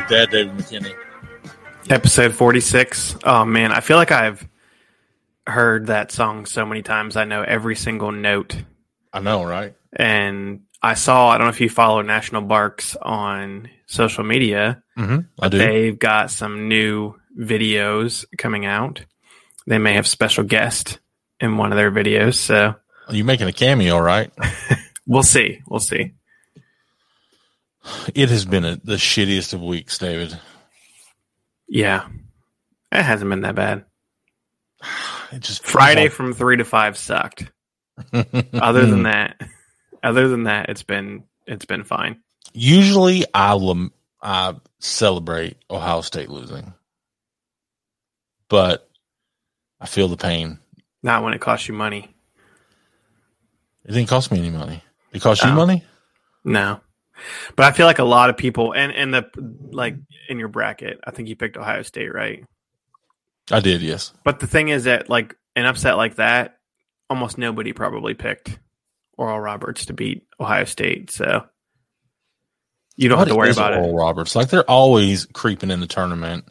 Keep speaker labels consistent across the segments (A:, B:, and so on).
A: like that, David McKinney.
B: Episode 46. Oh man, I feel like I've heard that song so many times. I know every single note.
A: I know, right?
B: And I saw, I don't know if you follow National Barks on social media.
A: Mm-hmm. I do.
B: They've got some new videos coming out. They may have special guest in one of their videos. So
A: you making a cameo, right?
B: we'll see. We'll see.
A: It has been a, the shittiest of weeks, David.
B: Yeah. It hasn't been that bad.
A: It just
B: Friday from three to five sucked. Other than hmm. that, other than that, it's been it's been fine.
A: usually I lem- I celebrate Ohio State losing, but I feel the pain.
B: Not when it costs you money.
A: It didn't cost me any money. It cost you
B: Oh.
A: money?
B: No. But I feel like a lot of people and and the like in your bracket, I think you picked Ohio State, right?
A: I did, yes.
B: But the thing is that like an upset like that, almost nobody probably picked Oral Roberts to beat Ohio State. So you don't have to worry about
A: Oral
B: it.
A: Roberts, like they're always creeping in the tournament.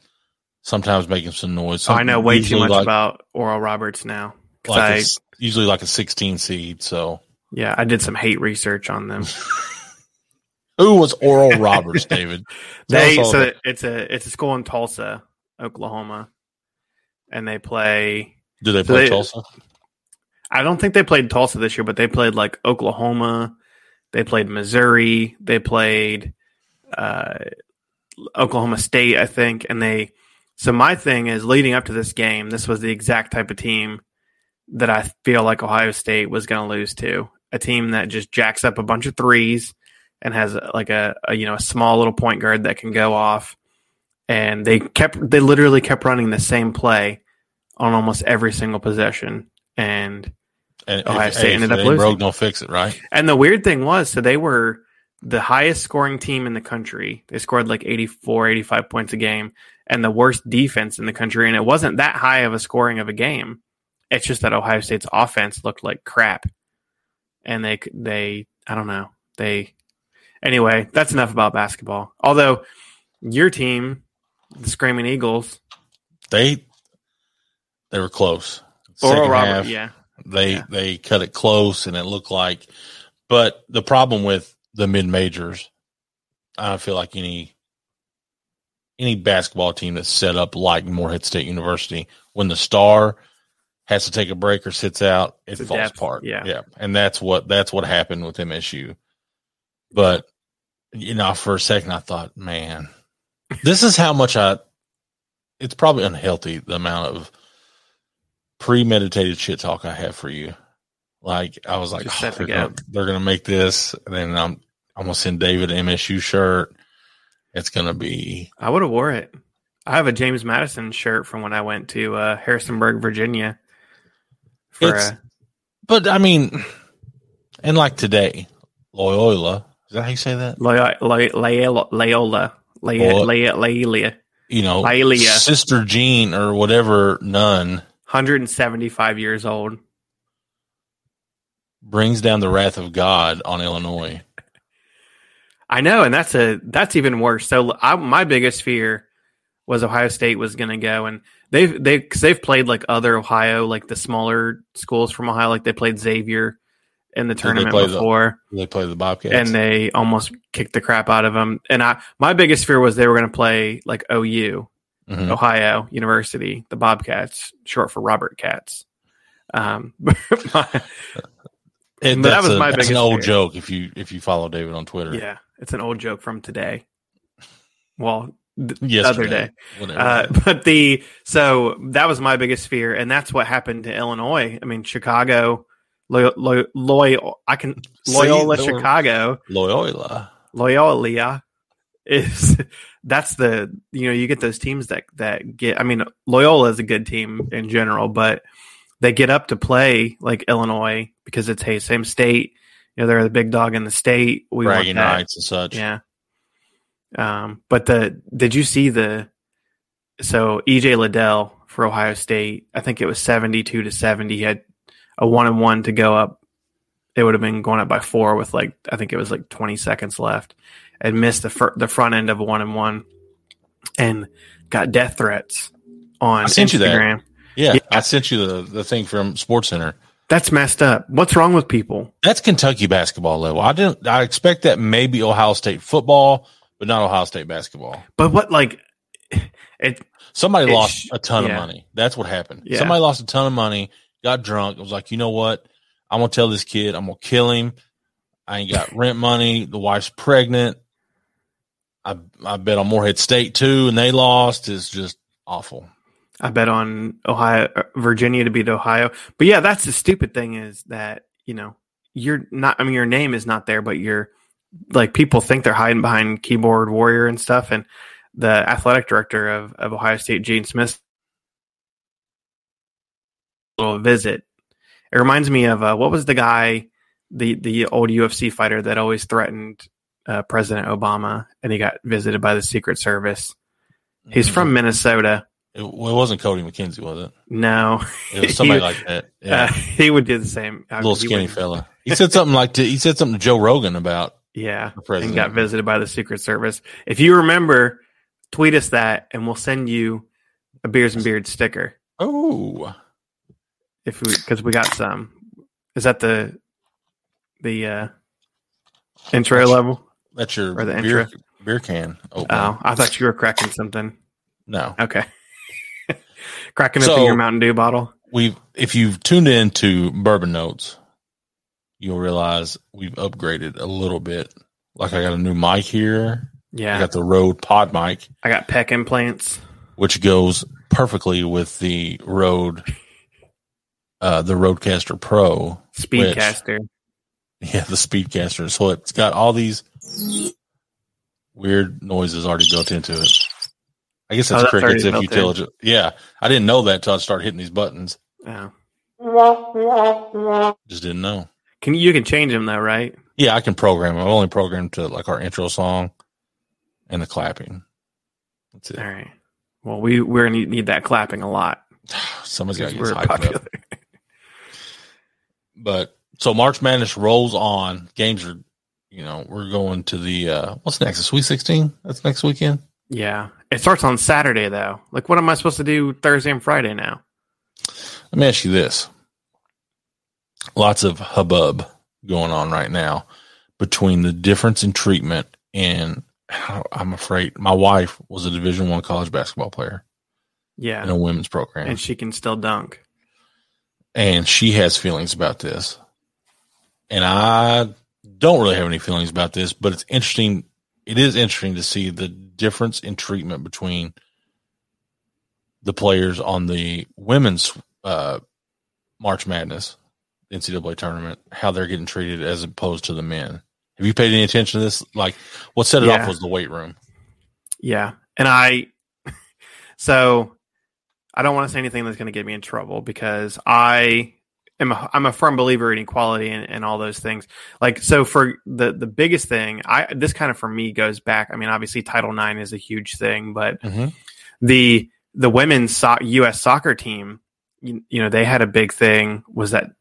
A: Sometimes making some noise.
B: Oh, I know way too much
A: like,
B: about Oral Roberts now.
A: like
B: I,
A: usually like a 16 seed. So
B: yeah, I did some hate research on them.
A: who was Oral Roberts, David?
B: They so it's a it's a school in Tulsa, Oklahoma, and they play.
A: Do they
B: so
A: play
B: they-
A: Tulsa?
B: I don't think they played Tulsa this year, but they played like Oklahoma. They played Missouri. They played uh, Oklahoma State, I think. And they. So my thing is leading up to this game, this was the exact type of team that I feel like Ohio State was going to lose to. A team that just jacks up a bunch of threes and has uh, like a, a you know a small little point guard that can go off. And they kept they literally kept running the same play on almost every single possession. And
A: And
B: Ohio
A: if-
B: State
A: hey,
B: ended up losing.
A: Broke, don't fix it, right?
B: and the weird thing was, so they were the highest scoring team in the country. They scored like 84, 85 points a game, and the worst defense in the country. And it wasn't that high of a scoring of a game. It's just that Ohio State's offense looked like crap. And they, they, I don't know. They, anyway, that's enough about basketball. Although your team, the Screaming Eagles,
A: They they were close.
B: Oral
A: Second
B: Robert,
A: half,
B: yeah.
A: They
B: Yeah.
A: they cut it close, and it looked like. But the problem with the mid majors, I don't feel like any any basketball team that's set up like Morehead State University, when the star has to take a break or sits out, it
B: The
A: falls
B: depth,
A: apart.
B: yeah.
A: yeah, and that's what that's what happened with MSU. But you know, for a second, I thought, man, this is how much I. It's probably unhealthy the amount of premeditated shit talk I have for you. Like I was like, oh, they're, gonna, they're gonna make this, and then I'm I'm gonna send David an MSU shirt. It's gonna be
B: I would have wore it. I have a James Madison shirt from when I went to uh, Harrisonburg, Virginia. For uh,
A: But I mean, and like today, Loyola is that how you say that?
B: Loyola, Loyola,
A: You know,
B: Loyola.
A: Sister Jean or whatever nun
B: 175 years old.
A: brings down the wrath of God on Illinois.
B: I know, and that's a that's even worse. So I, my biggest fear was Ohio State was going to go, and they've they because they've played like other Ohio, like the smaller schools from Ohio, like they played Xavier in the
A: they
B: tournament
A: the-
B: before.
A: They play the Bobcats,
B: and they almost kicked the crap out of them. And I, my biggest fear was they were going to play like OU,
A: Mhm.
B: Ohio University, the Bobcats, short for Robert Cats. Um, my-
A: It-
B: that was
A: a-
B: my
A: that's an
B: biggest
A: old
B: fear.
A: joke. If you if you follow David on Twitter,
B: yeah, it's an old joke from today. Well, th-
A: Yesterday,
B: other day.
A: whatever.
B: Uh, but the so that was my biggest fear, and that's what happened to Illinois. I mean, Chicago, Loy, Loy, Loy I can Loyola,
A: were-
B: Chicago.
A: Loyola.
B: Loyola is that's the you know you get those teams that that get I mean Loyola is a good team in general but they get up to play like Illinois because it's hey same state You know, they're the big dog in the state. We want
A: bragging
B: that.
A: and such.
B: Yeah. Um, but the did you see the so EJ Liddell for Ohio State? I think it was seventy two to seventy. He had a one and one to go up. It would have been going up by four with like I think it was like twenty seconds left, and missed the fir- the front end of a one and one, and got death threats on
A: I sent you that.
B: Instagram.
A: Yeah,
B: Yeah.
A: I sent you the, the thing from Sports Center.
B: That's messed up. What's wrong with people?
A: That's Kentucky basketball level. I didn't. I expect that maybe Ohio State football, but not Ohio State basketball.
B: But what like it?
A: Somebody
B: It
A: lost a ton
B: yeah.
A: of money. That's what happened.
B: Yeah.
A: Somebody lost a ton of money, got drunk. I was like, you know what? I'm gonna tell this kid. I'm gonna kill him. I ain't got rent money. The wife's pregnant. I I bet on Morehead State too, and they lost. It's just awful.
B: I bet on Ohio, uh, Virginia to beat Ohio. But yeah, that's the stupid thing is that, you know, you're not, I mean, your name is not there, but you're like people think they're hiding behind keyboard warrior and stuff. And the athletic director of, of Ohio State, Gene Smith, little visit. It reminds me of uh, what was the guy, the, the old UFC fighter that always threatened uh, President Obama and he got visited by the Secret Service. He's from Minnesota.
A: It, well, it wasn't Cody McKenzie, was it?
B: No,
A: It was somebody
B: He-
A: like that. Yeah,
B: Uh, he would do the same.
A: Little skinny
B: would-
A: fella. He said something like to, he said something to Joe Rogan about
B: Yeah,
A: the president.
B: and got visited by the Secret Service. If you remember, tweet us that, and we'll send you a beers and beard sticker
A: Oh,
B: if we because we got some. Is that the the uh, intro level?
A: that's your
B: Or the
A: beer
B: intro.
A: beer can. Open.
B: Oh, I thought you were cracking something.
A: no.
B: Okay, cracking
A: So-
B: open your Mountain Dew bottle.
A: we've if you've tuned in to bourbon notes you'll realize we've upgraded a little bit like i got a new mic here
B: Yeah.
A: i got the rode pod mic
B: I got peck implants.
A: which goes perfectly with the rode uh the Rodecaster Pro
B: Speedcaster.
A: yeah the speedcaster so it's got all these weird noises already built into it i guess
B: Oh,
A: that's
B: that's
A: crickets if you tell it yeah i didn't know that until i started hitting these buttons
B: Yeah.
A: just didn't know
B: Can you can change them though, right?
A: Yeah, I can program. I've only programmed to like our intro song and the clapping. That's it.
B: All right. Well, we we're gonna need, need that clapping a lot.
A: Somebody's got to get
B: we're popular.
A: up. But so March Madness rolls on. Games are, you know, we're going to the uh what's next? The Sweet Sixteen. That's next weekend.
B: Yeah. It starts on Saturday though. Like what am I supposed to do Thursday and Friday now?
A: Let me ask you this: lots of hubbub going on right now between the difference in treatment and I'm afraid my wife was a Division One college basketball player
B: Yeah, in
A: a women's program.
B: And she can still dunk.
A: And she has feelings about this. And I don't really have any feelings about this, but it's interesting. It is interesting to see the difference in treatment between the players on the women's uh, March Madness NCAA tournament, how they're getting treated as opposed to the men. Have you paid any attention to this? Like, what set it
B: Yeah.
A: off was the weight room.
B: Yeah. And I so I don't want to say anything that's going to get me in trouble because I am a, I'm a firm believer in equality and, and all those things. Like so for the the biggest thing, I this kind of for me goes back. I mean, obviously Title IX is a huge thing, but
A: Mhm.
B: the the women's so- U.S. soccer team, you, you know, they had a big thing. Was that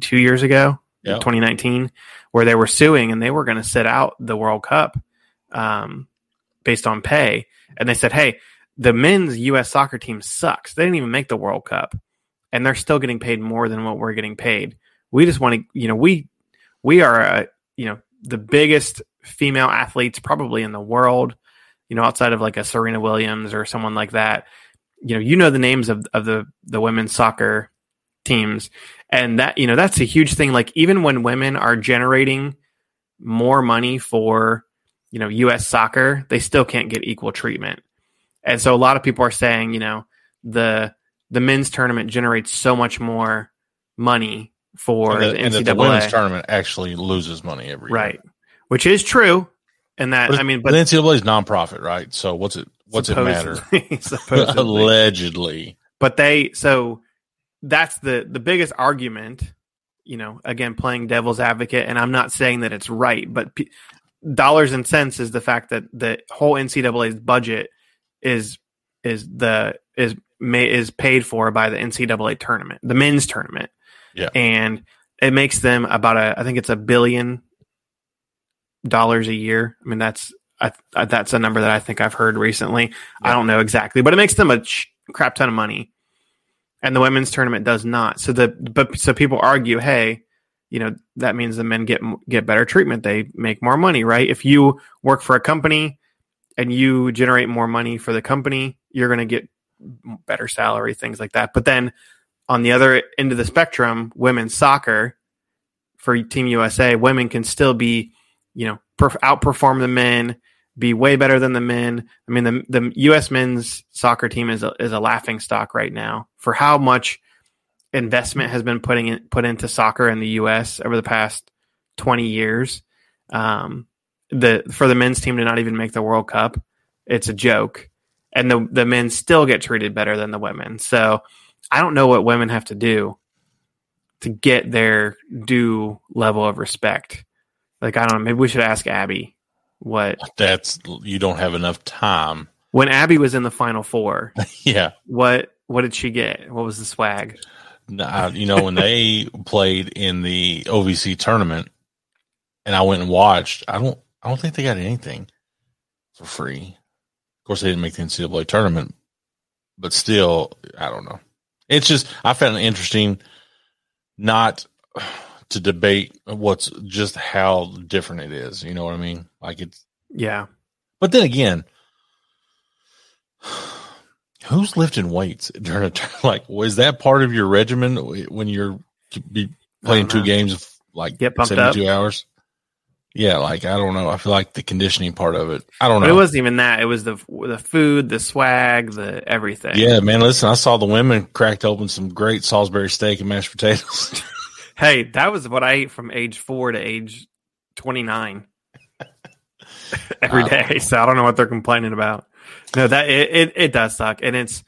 B: two years ago,
A: Yeah.
B: 2019, where they were suing and they were going to sit out the World Cup um, based on pay, and they said, "Hey, the men's U.S. soccer team sucks. They didn't even make the World Cup, and they're still getting paid more than what we're getting paid. We just want to, you know, we we are, uh, you know, the biggest female athletes probably in the world." You know, outside of like a Serena Williams or someone like that, you know, you know the names of, of the the women's soccer teams, and that you know that's a huge thing. Like even when women are generating more money for you know U.S. soccer, they still can't get equal treatment. And so a lot of people are saying, you know, the the men's tournament generates so much more money for
A: and,
B: the
A: that, and that
B: NCAA,
A: the women's tournament actually loses money every year.
B: right? Which is true, and that I mean,
A: but the NCAA is nonprofit, right? So what's it? What's it matter? Allegedly,
B: but they so that's the the biggest argument you know, again, playing devil's advocate, and I'm not saying that it's right, but p- dollars and cents is the fact that the whole NCAA's budget is is the is may is paid for by the NCAA tournament, the men's tournament.
A: Yeah.
B: and it makes them about a I think it's a billion dollars a year. I mean, that's I, I, that's a number that I think I've heard recently. I don't know exactly, but it makes them a ch- crap ton of money, and the women's tournament does not. So the but so people argue, hey, you know that means the men get get better treatment. They make more money, right? If you work for a company and you generate more money for the company, you're going to get better salary, things like that. But then on the other end of the spectrum, women's soccer for Team USA, women can still be, you know, perf- outperform the men, be way better than the men. I mean, the the U.S. men's soccer team is a, is a laughing stock right now for how much investment has been putting in, put into soccer in the U.S. over the past twenty years. Um, the for the men's team to not even make the World Cup, it's a joke, and the the men still get treated better than the women. So I don't know what women have to do to get their due level of respect. Like I don't know, maybe we should ask Abby what
A: That's you don't have enough time.
B: when Abby was in the final four,
A: yeah.
B: what what did she get? What was the swag?
A: Nah, you know, when they played in the OVC tournament and I went and watched, I don't I don't think they got anything for free. Of course they didn't make the NCAA tournament, but still, I don't know. It's just I found it interesting not to debate what's just how different it is. You know what I mean? Like it's
B: Yeah.
A: but then again, who's lifting weights during a turn? Like, was that part of your regimen when you're be playing two games of like
B: Get pumped
A: 72 hours? Yeah, like I don't know. I feel like the conditioning part of it. I don't
B: But
A: know.
B: it wasn't even that. It was the the food, the swag, the everything.
A: yeah, man. Listen, I saw the women cracked open some great Salisbury steak and mashed potatoes.
B: Hey, that was what I ate from age four to age twenty nine. Every day. So I don't know what they're complaining about. No, that it, it, it does suck. And it's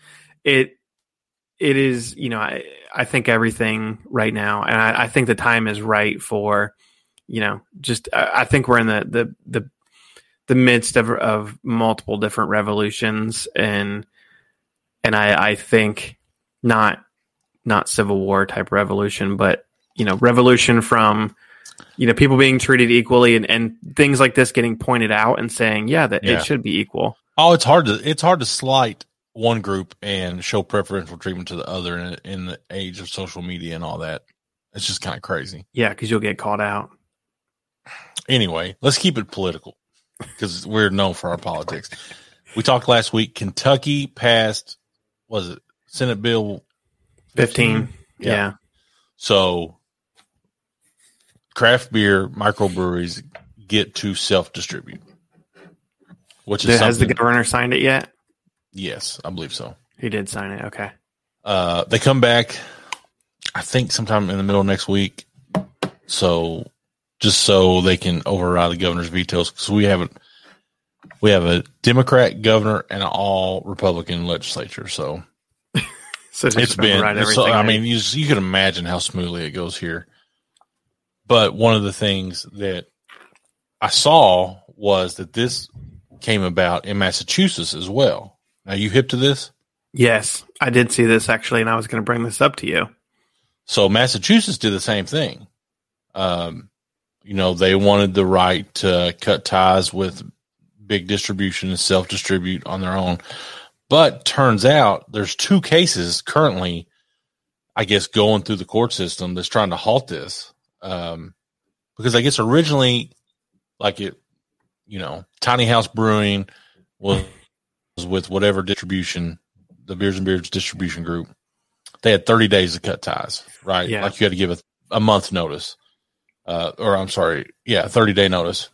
B: it it is, you know, I I think everything right now, and I, I think the time is right for, you know, just I, I think we're in the the the the midst of of multiple different revolutions and and I I think not not civil war type revolution, but you know, revolution from you know people being treated equally and, and things like this getting pointed out and saying, yeah, that
A: Yeah.
B: it should be equal.
A: oh, it's hard to it's hard to slight one group and show preferential treatment to the other in, in the age of social media and all that. It's just kind of crazy.
B: Yeah, because you'll get called out.
A: Anyway, let's keep it political because we're known for our politics. We talked last week. Kentucky passed, was it Senate Bill
B: 15.
A: Yeah.
B: Yeah.
A: So craft beer microbreweries get to self distribute, which is
B: Has the governor signed it yet?
A: yes, I believe so.
B: He did sign it. Okay.
A: Uh, they come back, I think, sometime in the middle of next week. So just so they can override the governor's vetoes, because we haven't. We have a Democrat governor and an all Republican legislature, so
B: So
A: it's been. it's- so, I
B: right?
A: mean, you you can imagine how smoothly it goes here. But one of the things that I saw was that this came about in Massachusetts as well. Now, you hip to this?
B: yes, I did see this actually, and I was going to bring this up to you.
A: So Massachusetts did the same thing. Um, you know, they wanted the right to cut ties with big distribution and self distribute on their own. But turns out there's two cases currently, I guess, going through the court system that's trying to halt this. Um, because I guess originally, like it, you know, Tiny House Brewing was, was with whatever distribution, the Beers and Beards distribution group. They had 30 days to cut ties, right?
B: Yeah.
A: Like you had to give a, a month notice, uh, or I'm sorry, yeah, 30 day notice.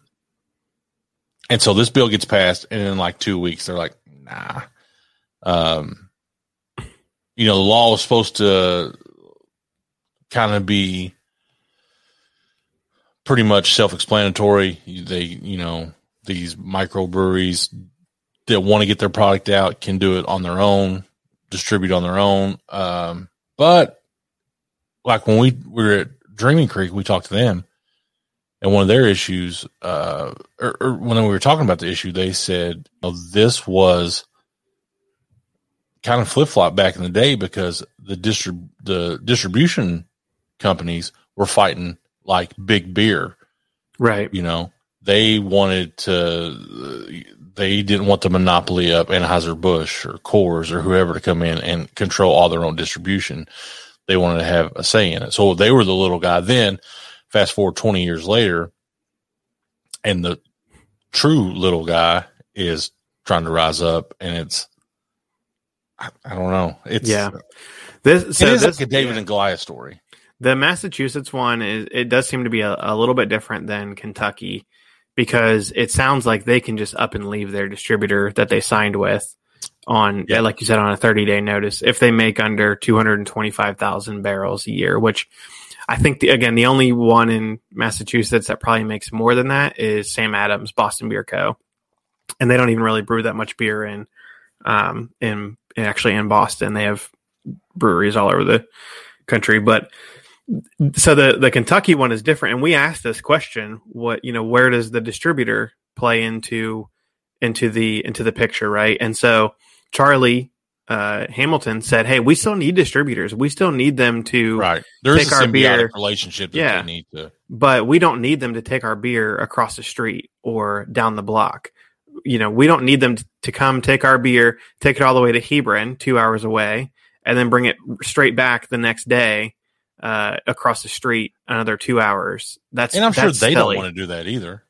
A: And so this bill gets passed, and in like two weeks, they're like, nah. Um, you know, the law was supposed to kind of be pretty much self-explanatory. They, you know, these microbreweries that want to get their product out can do it on their own, distribute on their own. Um, but like when we were at Dreaming Creek, we talked to them, and one of their issues, uh, or, or when we were talking about the issue, they said you know, this was kind of flip flop back in the day because the distrib- the distribution companies were fighting like big beer.
B: Right.
A: You know, they wanted to, they didn't want the monopoly of Anheuser-Busch or Coors or whoever to come in and control all their own distribution. They wanted to have a say in it. So they were the little guy. Then fast forward 20 years later and the true little guy is trying to rise up and it's, I, I don't know. It's,
B: Yeah. This so
A: it is
B: this,
A: like a David
B: yeah.
A: and Goliath story.
B: The Massachusetts one is it does seem to be a, a little bit different than Kentucky because it sounds like they can just up and leave their distributor that they signed with on
A: Yeah.
B: like you said on a 30 day notice if they make under 225,000 barrels a year which I think the, again the only one in Massachusetts that probably makes more than that is Sam Adams Boston Beer Co. And they don't even really brew that much beer in um in, in actually in Boston they have breweries all over the country but so the the Kentucky one is different, and we asked this question: what you know, where does the distributor play into into the into the picture, right? And so Charlie uh, Hamilton said, "Hey, we still need distributors. We still need them to,
A: Right. There's
B: Take
A: a
B: our beer.
A: relationship
B: Yeah.
A: need to.
B: but we don't need them to take our beer across the street or down the block. You know, we don't need them to, to come take our beer, take it all the way to Hebron, two hours away, and then bring it straight back the next day." Uh, across the street, another two hours. That's
A: And I'm sure they
B: silly.
A: don't want to do that either.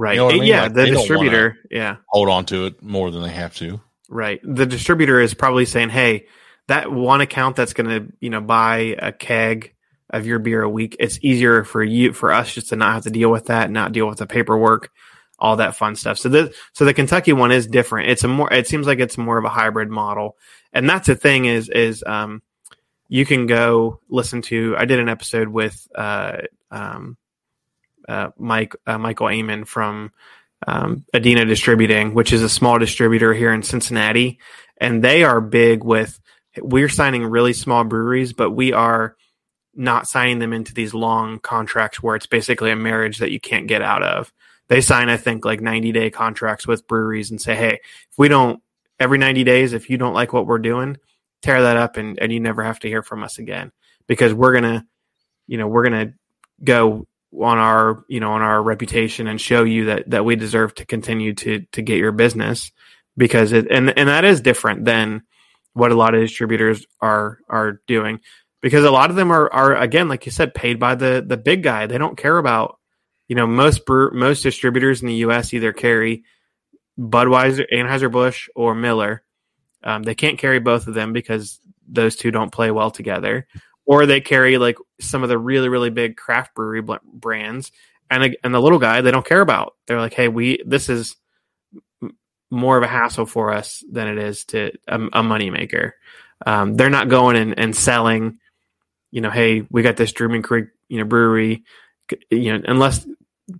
B: Right.
A: You know I mean?
B: Yeah,
A: Like,
B: the distributor. Yeah.
A: Hold on to it more than they have to.
B: Right. The distributor is probably saying, "Hey, that one account that's going to, you know, buy a keg of your beer a week, it's easier for you for us just to not have to deal with that, not deal with the paperwork, all that fun stuff." So the so the Kentucky one is different. It's a more it seems like it's more of a hybrid model. And that's the thing is is um you can go listen to I did an episode with uh um uh Mike uh, Michael Amon from um, Adina Distributing, which is a small distributor here in Cincinnati, and they are big with. We're signing really small breweries, but we are not signing them into these long contracts where it's basically a marriage that you can't get out of. They sign, I think, like 90 day contracts with breweries and say, hey, if we don't, every 90 days, if you don't like what we're doing, tear that up and, and you never have to hear from us again because we're going to, you know, we're going to go on our you know on our reputation and show you that that we deserve to continue to to get your business because it and and that is different than what a lot of distributors are are doing because a lot of them are are again like you said paid by the the big guy. They don't care about you know most brew, most distributors in the US either carry Budweiser Anheuser-Busch or Miller. Um, they can't carry both of them because those two don't play well together or they carry like some of the really really big craft brewery bl- brands and and the little guy they don't care about. They're like hey we this is more of a hassle for us than it is to a, a money maker um, they're not going and, and selling you know hey we got this dreaming creek you know brewery. You know unless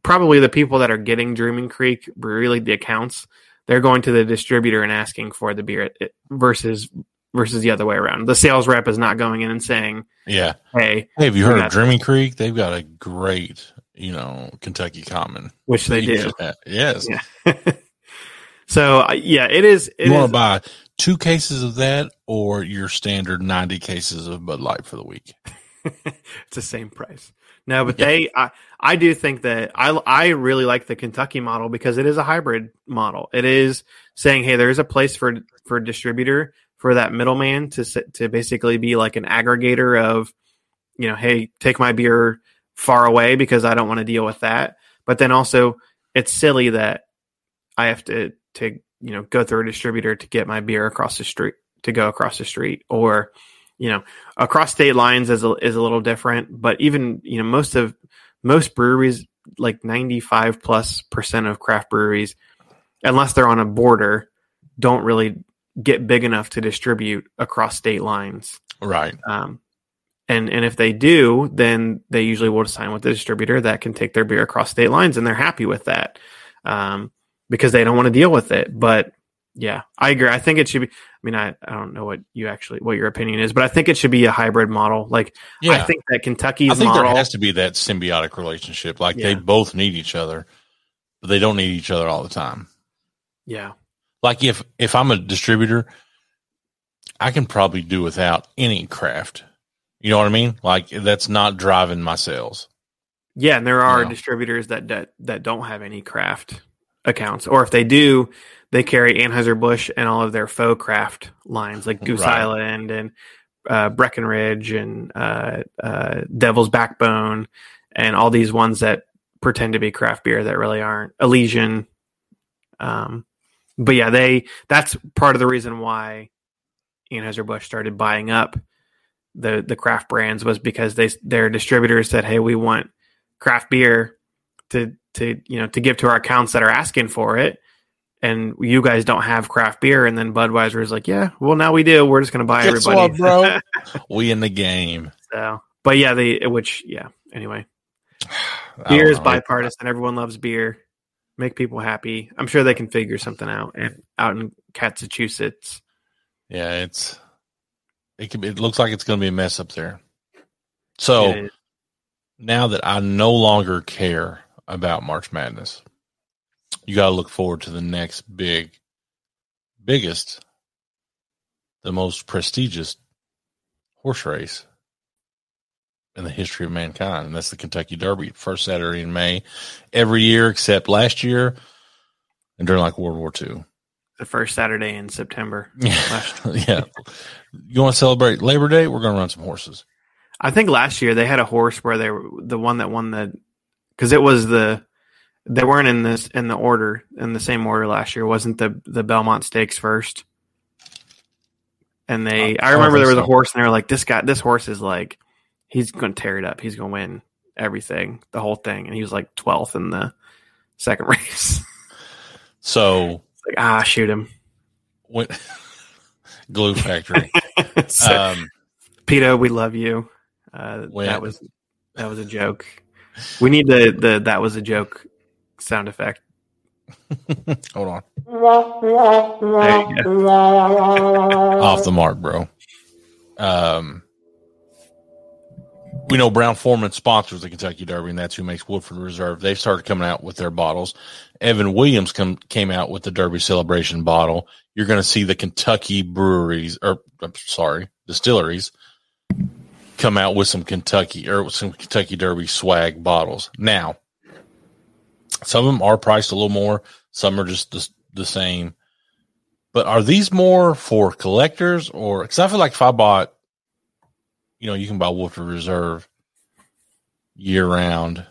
B: probably the people that are getting dreaming creek brewery like the accounts they're going to the distributor and asking for the beer versus versus the other way around the sales rep is not going in and saying
A: Yeah.
B: hey
A: Hey, have you heard of Dreaming Creek? They've got a great, you know, Kentucky Common.
B: which they do.
A: Yes.
B: Yeah. so uh, yeah, it is. It
A: you want to buy two cases of that or your standard 90 cases of Bud Light for the week?
B: it's the same price. No, but they, I, I do think that I, I really like the Kentucky model because it is a hybrid model. It is saying, hey, there is a place for for a distributor for that middleman to to basically be like an aggregator of, you know, hey, take my beer far away because I don't want to deal with that. But then also, it's silly that I have to to you know go through a distributor to get my beer across the street to go across the street or you know across state lines is a, is a little different but even you know most of most breweries like 95 plus percent of craft breweries unless they're on a border don't really get big enough to distribute across state lines
A: Right.
B: um, and and if they do then they usually will sign with the distributor that can take their beer across state lines and they're happy with that um, because they don't want to deal with it but Yeah, I agree. I think it should be. I mean, I, I don't know what you actually what your opinion is, but I think it should be a hybrid model. Like
A: Yeah,
B: I think that Kentucky's
A: I think
B: model.
A: there has to be that symbiotic relationship. Like they both need each other, but they don't need each other all the time.
B: yeah,
A: Like if if I'm a distributor, I can probably do without any craft. You know what I mean? Like that's not driving my sales.
B: yeah, and there are distributors that, that that don't have any craft accounts, or if they do, they carry Anheuser Busch and all of their faux craft lines, like Goose
A: Right.
B: Island and uh, Breckenridge and uh, uh, Devil's Backbone, and all these ones that pretend to be craft beer that really aren't. Elysian, um, but yeah, they that's part of the reason why Anheuser Busch started buying up the the craft brands was because they their distributors said, "Hey, we want craft beer to to you know to give to our accounts that are asking for it." And you guys don't have craft beer, and then Budweiser is like, "Yeah, well now we do. We're just going to buy
A: Guess
B: everybody."
A: what, bro? we in the game.
B: so, but yeah, they which yeah. Anyway, beer is bipartisan. Everyone loves beer. Make people happy. I'm sure they can figure something out. And out in Massachusetts,
A: Yeah, it's it could be, it looks like it's going to be a mess up there. So now that I no longer care about March Madness, you got to look forward to the next big, biggest, the most prestigious horse race in the history of mankind, and that's the Kentucky Derby, first Saturday in May, every year except last year and during like World War II.
B: the first Saturday in September.
A: Yeah, yeah. You want to celebrate Labor Day? We're going to run some horses.
B: I think last year they had a horse where they were the one that won the because it was the they weren't in this in the order in the same order last year. Wasn't the the Belmont Stakes first? And they,
A: I
B: I remember there was a horse, and they were like, "This guy, this horse is like, he's going to tear it up. He's going to win everything, the whole thing." And he was like twelfth in the second race.
A: So
B: like, ah, shoot him.
A: when Glue Factory.
B: so,
A: Um,
B: Pito, we love you. Uh,
A: When-
B: that was that was a joke. We need the the that was a joke sound effect.
A: hold on.
B: There you go.
A: Off the mark, bro. Um, we know Brown-Forman sponsors the Kentucky Derby, and that's who makes Woodford Reserve. They've started coming out with their bottles. Evan Williams come, came out with the Derby Celebration bottle. You're going to see the Kentucky breweries, or I'm sorry, distilleries, come out with some Kentucky or some Kentucky Derby swag bottles. Now, some of them are priced a little more. Some are just the, the same. But are these more for collectors or because I feel like if I bought, you know, you can buy Woodford Reserve year round.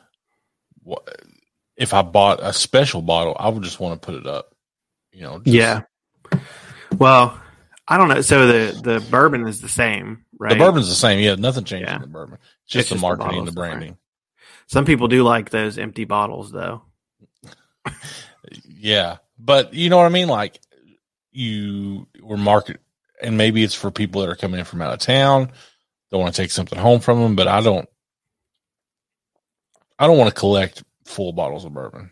A: If I bought a special bottle, I would just want to put it up. You know, just-
B: Yeah. Well, I don't know. So the the bourbon is the same, right?
A: The bourbon's the same. Yeah, nothing changed
B: Yeah.
A: in the bourbon. It's just
B: It's
A: the
B: just the
A: marketing and the
B: bottles different.
A: branding.
B: Some people do like those empty bottles, though.
A: Yeah, but you know what I mean. Like you were market, and maybe it's for people that are coming in from out of town. They want to take something home from them, but I don't. I don't want to collect full bottles of bourbon.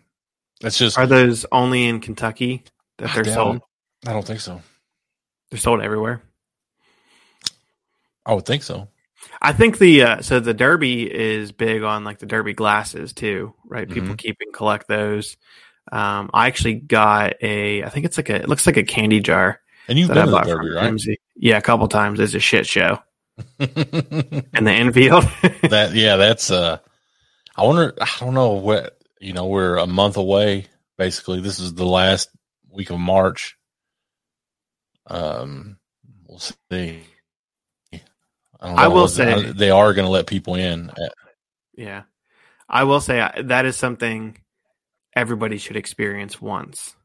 A: That's just.
B: Are those only in Kentucky that they're
A: doubt
B: sold?
A: I don't think so.
B: They're sold everywhere.
A: I would think so.
B: I think the uh, so the Derby is big on like the Derby glasses too, right? People keep and collect those. Um, I actually got a, I think it's like a, it looks like a candy jar
A: And you've been to the Derby, right?
B: Yeah, a couple times. It's a shit show, and the infield.
A: that yeah, that's uh. I wonder. I don't know what you know. We're a month away. Basically, this is the last week of March. Um, we'll see. I, don't
B: I will say-
A: they are going to let people in. Uh,
B: yeah, I will say that is something everybody should experience once.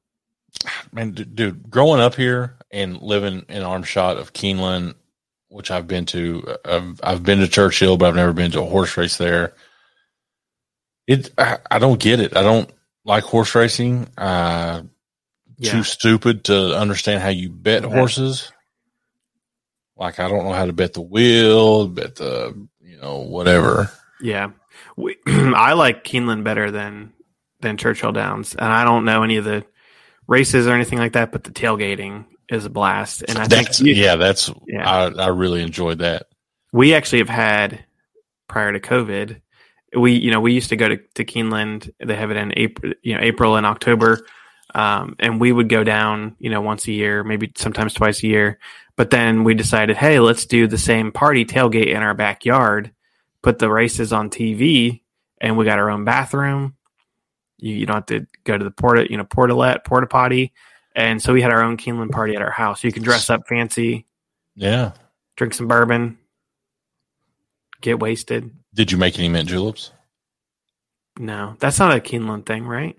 A: Man, d- dude, growing up here and living in arm shot of Keeneland, which I've been to, I've, I've been to Churchill, but I've never been to a horse race there. It, I, I don't get it. I don't like horse racing. Uh,
B: Yeah.
A: Too stupid to understand how you bet
B: Okay.
A: horses. Like I don't know how to bet the wheel, bet the you know whatever.
B: Yeah, we, I like Keeneland better than than Churchill Downs, and I don't know any of the races or anything like that, but the tailgating is a blast. And I
A: That's,
B: think you-
A: yeah, that's
B: Yeah.
A: I, I really enjoyed that.
B: we actually have had prior to COVID. We you know we used to go to, to Keeneland. They have it in April, you know April and October, um, and we would go down you know once a year, maybe sometimes twice a year. But then we decided, hey, let's do the same party tailgate in our backyard, put the races on TV, and we got our own bathroom. You, you don't have to go to the porta you know portalet porta potty, and so we had our own Keeneland party at our house. You can dress up fancy,
A: Yeah.
B: drink some bourbon, get wasted.
A: Did you make any mint juleps?
B: No, that's not a Keeneland thing, right?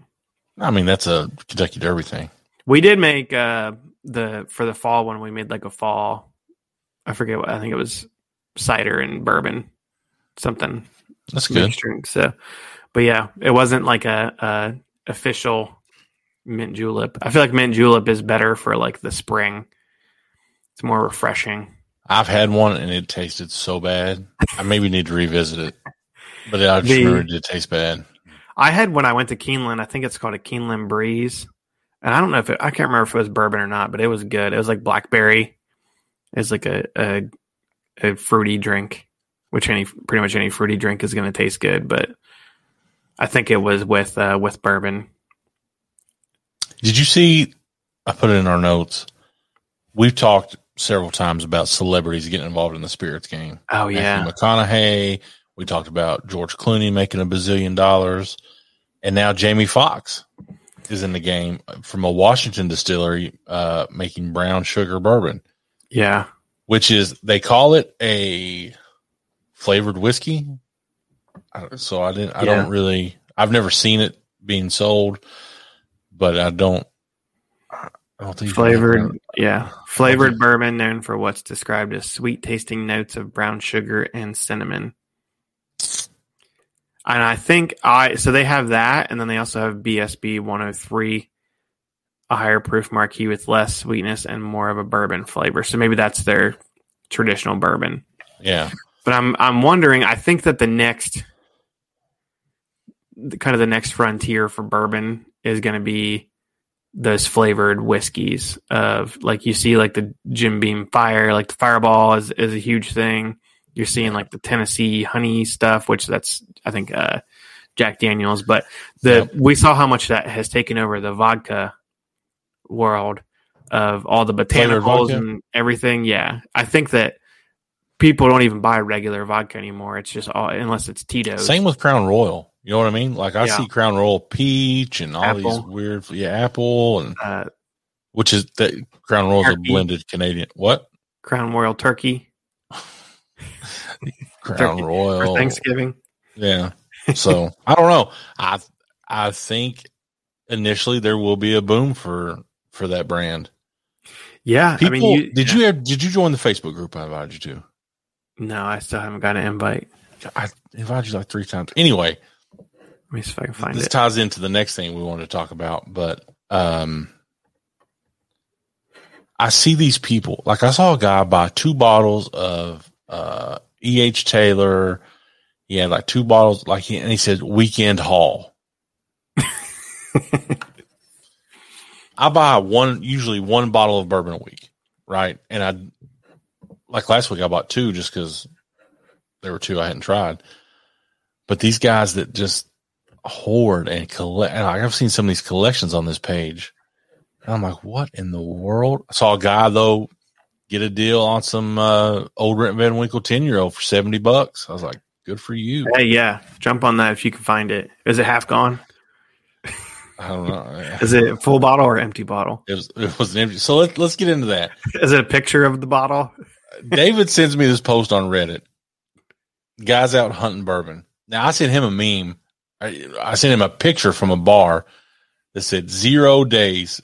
A: I mean, that's a Kentucky Derby thing.
B: We did make uh the for the fall one. We made like a fall. I forget what I think it was cider and bourbon, something
A: That's good.
B: drink. So, but yeah, it wasn't like a, a official mint julep. I feel like mint julep is better for like the spring. It's more refreshing.
A: I've had one and it tasted so bad. I maybe need to revisit it, but I just
B: The-
A: remember it did taste bad.
B: I had when I went to Keeneland. I think it's called a Keeneland Breeze, and I don't know if it, I can't remember if it was bourbon or not, but it was good. It was like blackberry. It's like a, a a fruity drink, which any pretty much any fruity drink is going to taste good. But I think it was with uh, with bourbon.
A: Did you see? I put it in our notes. We've talked several times about celebrities getting involved in the spirits game.
B: Oh yeah,
A: Matthew McConaughey. We talked about George Clooney making a bazillion dollars, and now Jamie Foxx is in the game from a Washington distillery uh, making brown sugar bourbon,
B: yeah.
A: which is they call it a flavored whiskey. So I didn't. I
B: Yeah.
A: don't really. I've never seen it being sold, but I don't. I don't think
B: Flavored, yeah, flavored bourbon known for what's described as sweet tasting notes of brown sugar and cinnamon. And I think I so they have that, and then they also have BSB 103, a higher proof marquee with less sweetness and more of a bourbon flavor. So maybe that's their traditional bourbon.
A: Yeah,
B: But I'm I'm wondering. I think that the next, kind of the next frontier for bourbon is going to be those flavored whiskeys of like you see like the Jim Beam Fire, like the Fireball is is a huge thing. You're seeing like the Tennessee honey stuff, which that's I think uh, Jack Daniels, but the
A: Yep.
B: we saw how much that has taken over the vodka world of all the botanicals and everything. Yeah, I think that people don't even buy regular vodka anymore. It's just all unless it's Tito's.
A: Same with Crown Royal. You know what I mean? Like I
B: Yeah.
A: see Crown Royal peach and all these weird, yeah, apple and
B: Uh,
A: which is that Crown Royal is a blended Canadian. What
B: Crown Royal turkey
A: Crown
B: Turkey
A: Royal?
B: Thanksgiving.
A: Yeah. So I don't know. I I think initially there will be a boom for for that brand.
B: Yeah,
A: People,
B: I mean, you,
A: did
B: yeah.
A: you did you join the Facebook group I invited you to?
B: No, I still haven't got an invite.
A: I invited you like three times. Anyway,
B: Let me see if I can find
A: this
B: it.
A: ties into the next thing we wanted to talk about, but um I see these people like I saw a guy buy two bottles of uh EH Taylor. He had like two bottles, like he, and he said weekend haul. I buy one usually one bottle of bourbon a week, right? And I like last week I bought two just because there were two I hadn't tried. But these guys that just hoard and collect, and I've seen some of these collections on this page. And I'm like, what in the world? I saw a guy though get a deal on some uh, old Rip Van Winkle ten year old for seventy bucks. I was like, good for you.
B: Hey, yeah, jump on that if you can find it. Is it half gone?
A: I don't know.
B: Is it full bottle or empty bottle?
A: It was it was an empty. So let's let's get into that.
B: Is it a picture of the bottle?
A: David sends me this post on Reddit. Guys out hunting bourbon. Now I sent him a meme. I, I sent him a picture from a bar that said zero days.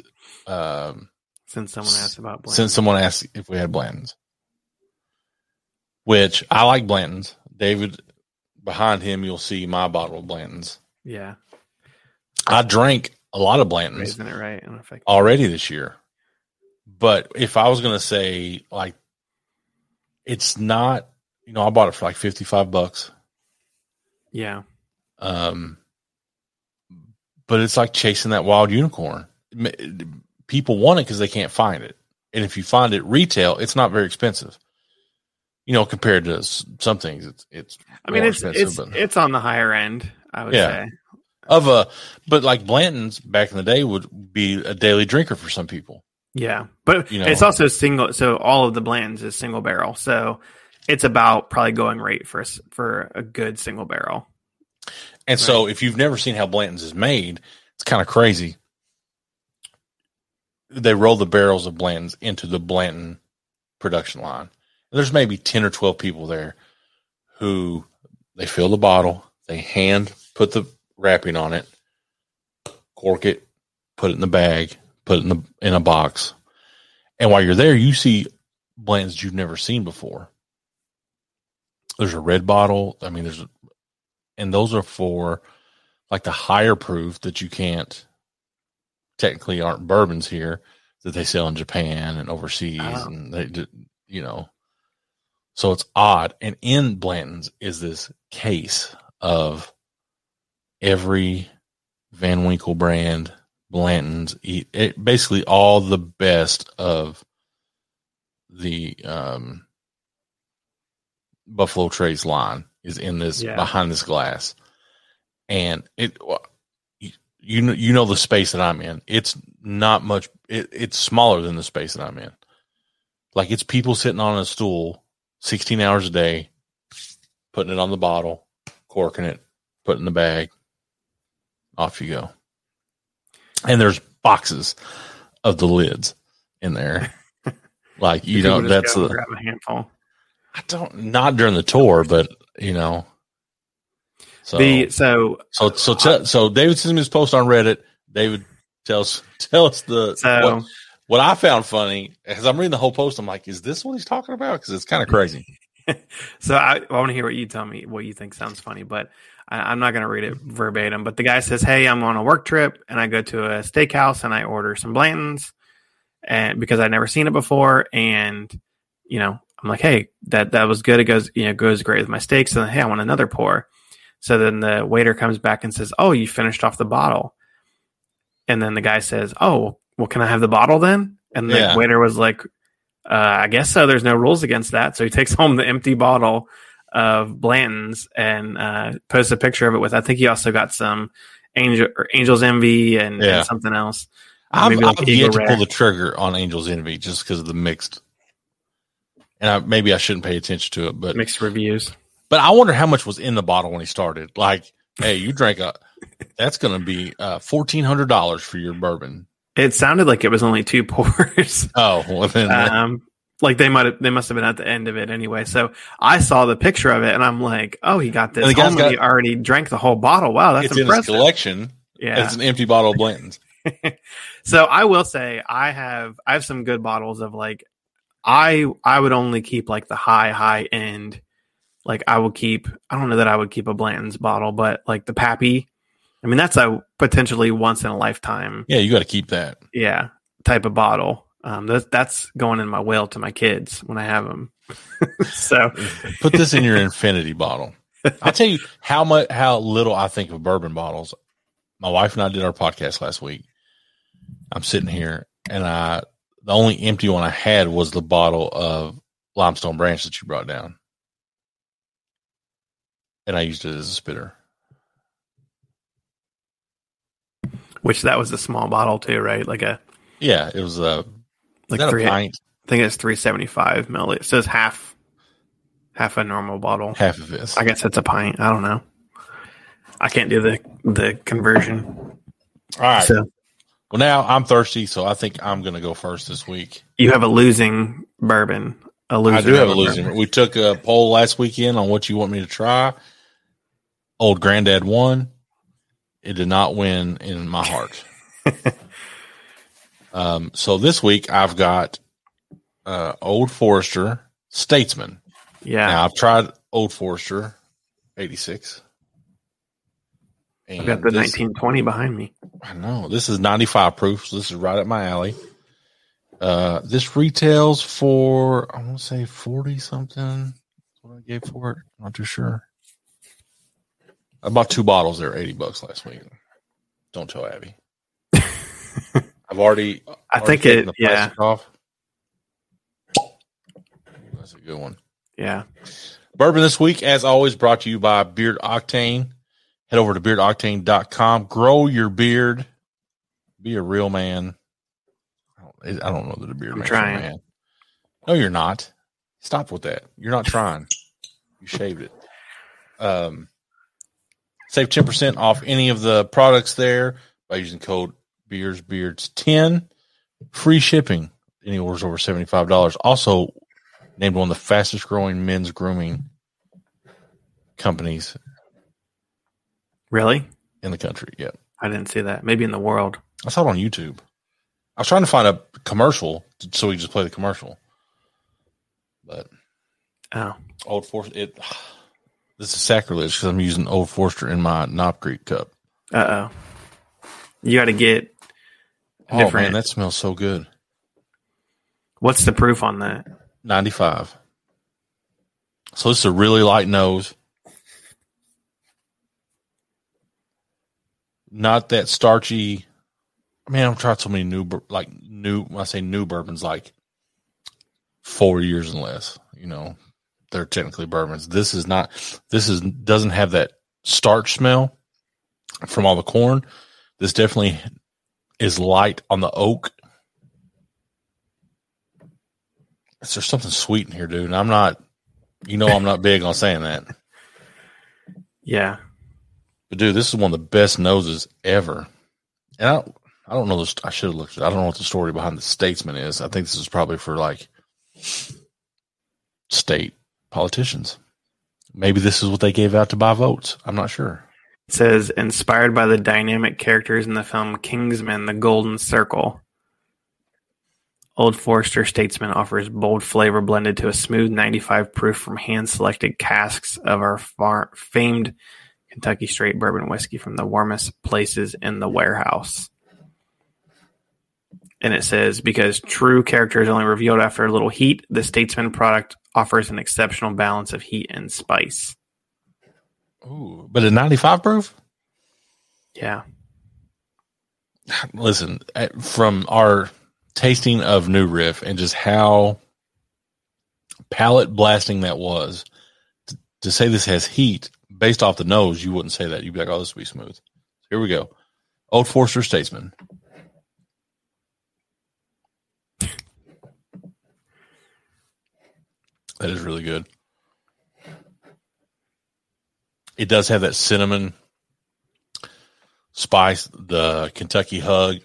A: Um,
B: Since someone asked about Blanton.
A: since someone asked if we had Blantons, which I like Blantons. David, behind him, you'll see my bottle of Blantons.
B: yeah,
A: I drank a lot of Blantons
B: isn't it right? I don't know if I can-
A: already this year. But if I was going to say, like, it's not, you know, I bought it for like 55 bucks.
B: Yeah,
A: Um, but it's like chasing that wild unicorn. people want it because they can't find it. And if you find it retail, it's not very expensive. You know, compared to some things, it's it's.
B: I mean, it's it's
A: but-
B: it's on the higher end. I would
A: Yeah.
B: say.
A: of a, but like Blanton's back in the day would be a daily drinker for some people.
B: Yeah, but
A: You know.
B: it's also single. So all of the blends is single barrel. So it's about probably going rate for a for a good single barrel.
A: And so, if you've never seen how Blanton's is made, it's kind of crazy. They roll the barrels of Blanton's into the Blanton production line. There's maybe 10 or 12 people there who they fill the bottle, they hand put the wrapping on it, cork it, put it in the bag, put in the in a box. And while you're there, you see blends you've never seen before. There's a red bottle. I mean, there's and those are for like the higher proof that you can't technically aren't bourbons here that they sell in Japan and overseas
B: Oh.
A: and they you know so it's odd and in Blanton's is this case of every Van Winkle brand Blanton's it, it, basically all the best of the um Buffalo Trace line is in this
B: Yeah.
A: behind this glass, and it you you know you know the space that I'm in. It's not much. It, it's smaller than the space that I'm in. Like it's people sitting on a stool, 16 hours a day, putting it on the bottle, corking it, putting the bag. Off you go. And there's boxes of the lids in there. Like you know, that's the
B: grab a handful.
A: I don't not during the tour, but you know. So
B: the so
A: so so te- so David sent me his post on Reddit. David tells tell us the
B: so
A: what, what I found funny as I'm reading the whole post. I'm like, is this what he's talking about? Because it's kind of crazy.
B: so I, I want to hear what you tell me what you think sounds funny, but I, I'm not going to read it verbatim. But the guy says, "Hey, I'm on a work trip and I go to a steakhouse and I order some Blantons, and because I'd never seen it before, and you know, I'm like, hey, that that was good. It goes, you know, goes great with my steaks. And hey, I want another pour. So then the waiter comes back and says, "Oh, you finished off the bottle." And then the guy says, "Oh, well, can I have the bottle then?" And the
A: Yeah.
B: waiter was like, uh, "I guess so. There's no rules against that." So he takes home the empty bottle of Blanton's and uh, posts a picture of it with. I think he also got some angel or Angel's Envy and,
A: Yeah.
B: and something else.
A: I've,
B: Maybe like Eagle
A: yet to pull the trigger on Angel's Envy just because of the mixed. And I, maybe I shouldn't pay attention to it, but
B: Mixed reviews.
A: but I wonder how much was in the bottle when he started. Like, hey, you drank a, that's going to be uh, fourteen hundred dollars for your bourbon.
B: It sounded like it was only two pours.
A: Oh, well then,
B: um, like they might have, they must have been at the end of it anyway. So I saw the picture of it and I'm like, oh, he got this.
A: And the guy's
B: and he already drank the whole bottle. Wow, that's
A: it's in his
B: impressive.
A: collection.
B: yeah.
A: It's an empty bottle of Blanton's.
B: so I will say I have I have some good bottles of like I I would only keep like the high high end. Like I would keep I don't know that I would keep a Blanton's bottle, but like the Pappy. I mean that's a potentially once in a lifetime
A: Yeah, you got to keep that.
B: yeah type of bottle. Um, that's that's going in my will to my kids when I have them. so
A: Put this in your infinity bottle. I'll tell you how much how little I think of bourbon bottles. My wife and I did our podcast last week. I'm sitting here and I the only empty one I had was the bottle of limestone branch that you brought down. And I used it as a spitter.
B: which that was a small bottle too, right? Like a
A: Yeah, it was a
B: like three. I think it's three seventy five milliliters. It says half half a normal bottle.
A: half of this.
B: I guess it's a pint. I don't know. I can't do the the conversion.
A: All right.
B: So
A: Well, now I'm thirsty, so I think I'm going to go first this week.
B: you have a losing bourbon. A loser.
A: I do have a losing.
B: bourbon.
A: We took a poll last weekend on what you want me to try. Old Granddad won. It did not win in my heart. um, so this week I've got uh, Old Forester Statesman.
B: Yeah.
A: Now I've tried Old Forester 86.
B: I've got the
A: this-
B: 1920 behind me.
A: I know this is 95 proof, so this is right up my alley. Uh, this retails for I want to say 40 something. That's what I gave for it. Not too sure. I bought two bottles there, 80 bucks last week. Don't tell Abby. I've already.
B: I
A: already
B: think it. Yeah,
A: Off. That's a good one.
B: yeah.
A: Bourbon this week, as always, brought to you by Beard Octane. Head over to beardoctane.com. Grow your beard. Be a real man. I don't, I don't know that a beard
B: I'm
A: makes you a
B: trying.
A: man. No, you're not. Stop with that. You're not trying. you shaved it. Um, save 10% off any of the products there by using code Beers Beards 10. Free shipping. Any orders over $75. Also, named one of the fastest growing men's grooming companies
B: Really?
A: in the country. Yeah.
B: I didn't see that. Maybe in the world.
A: I saw it on YouTube. I was trying to find a commercial so we could just play the commercial. But
B: Oh,
A: Old Forester, it this is sacrilege because I'm using Old Forester in my Knob Creek cup.
B: uh oh. You got to get.
A: Oh
B: Different.
A: man, that smells so good.
B: What's the proof on that?
A: 95. So this is a really light nose. Not that starchy. I mean, I've tried so many new, like new. When I say new bourbons, like four years and less. You know, they're technically bourbons. This is not. This is doesn't have that starch smell from all the corn. This definitely is light on the oak. Is there something sweet in here, dude? And I'm not. You know, I'm not big on saying that.
B: Yeah.
A: But dude, this is one of the best noses ever. And I don't, I don't know this. I should have looked. I don't know what the story behind the statesman is. I think this is probably for like state politicians. Maybe this is what they gave out to buy votes. I'm not sure.
B: It says inspired by the dynamic characters in the film Kingsman: The Golden Circle. Old Forester Statesman offers bold flavor blended to a smooth 95 proof from hand-selected casks of our far, famed Kentucky Straight Bourbon whiskey from the warmest places in the warehouse. And it says because true character is only revealed after a little heat, the Statesman product offers an exceptional balance of heat and spice.
A: Ooh, but a 95 proof.
B: Yeah.
A: Listen, eh, from our tasting of New Riff and just how palate blasting that was, to, to say this has heat based off the nose, you wouldn't say that. You'd be like, "Oh, this will be smooth." Here we go. Old Forester Statesman. That is really good. It does have that cinnamon spice, the Kentucky hug.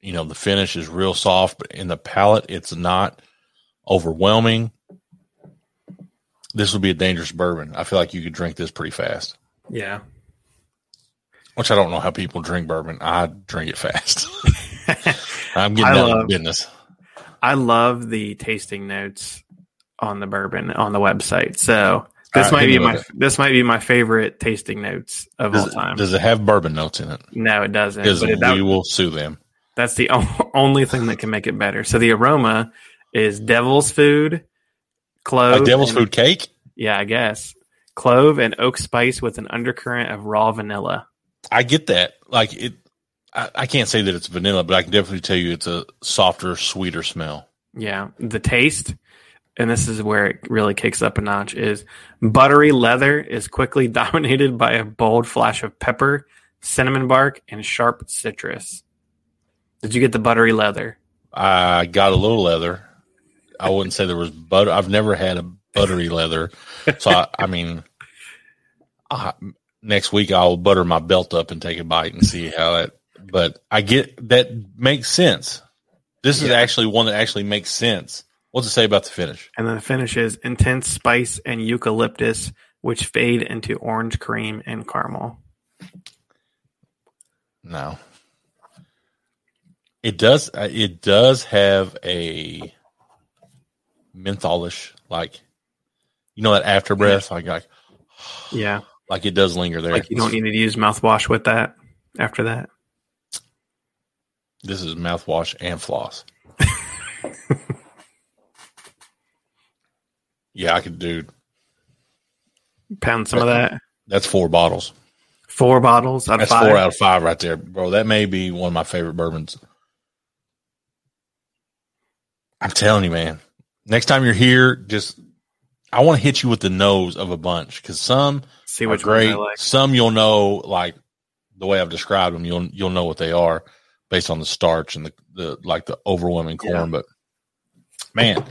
A: You know, the finish is real soft, but in the palate, it's not overwhelming. This would be a dangerous bourbon. I feel like you could drink this pretty fast,
B: Yeah.
A: which I don't know how people drink bourbon. I drink it fast. I'm getting to
B: love-
A: business.
B: I love the tasting notes on the bourbon on the website. So this
A: All right,
B: might be my this might be my favorite tasting notes of all
A: Does,
B: time.
A: it, does it have bourbon notes in it?
B: no, it doesn't.
A: Because we
B: that-
A: will sue them.
B: that's the only thing that can make it better. So the aroma is devil's food, clove,
A: Like devil's
B: and-
A: food cake?
B: Yeah, I guess clove and oak spice with an undercurrent of raw vanilla.
A: I get that. Like it, I, I can't say that it's vanilla, but I can definitely tell you it's a softer, sweeter smell.
B: Yeah, the taste, and this is where it really kicks up a notch, is buttery leather is quickly dominated by a bold flash of pepper, cinnamon bark, and sharp citrus. Did you get the buttery leather?
A: I got a little leather. I wouldn't say there was butter. I've never had a buttery leather, so I, I mean, I, next week I'll butter my belt up and take a bite and see how it. But I get that makes sense. This is actually one that actually makes sense. What's it say about the finish?
B: And then the finish is intense spice and eucalyptus, which fade into orange cream and caramel.
A: No, it does. uh, It does have a mentholish, like you know that after breath, like like
B: Yeah,
A: like it does linger there.
B: like you don't need to use mouthwash with that after that.
A: This is mouthwash and floss. yeah, I could do.
B: Pound some of that.
A: That's four bottles.
B: Four bottles out of
A: That's
B: five.
A: four out of five right there, bro. That may be one of my favorite bourbons I'm telling you, man. Next time you're here, just I want to hit you with the nose of a bunch because some
B: See
A: are
B: which ones I
A: great.
B: like.
A: Some you'll know like the way I've described them. You'll you'll know what they are based on the starch and the, the like the overwhelming corn.
B: Yeah.
A: But man,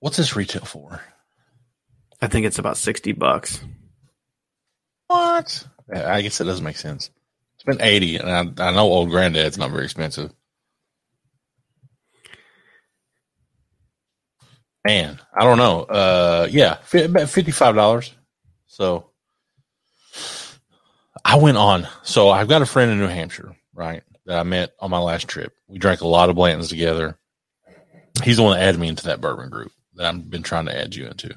A: what's this retail for?
B: I think it's about sixty bucks.
A: What? I guess it doesn't make sense. It's been eighty, and I, I know old granddad's not very expensive. Man, I don't know. Uh, yeah, fifty-five dollars. So I went on. So I've got a friend in New Hampshire, right? That I met on my last trip. We drank a lot of Blantons together. He's the one that added me into that bourbon group that I've been trying to add you into.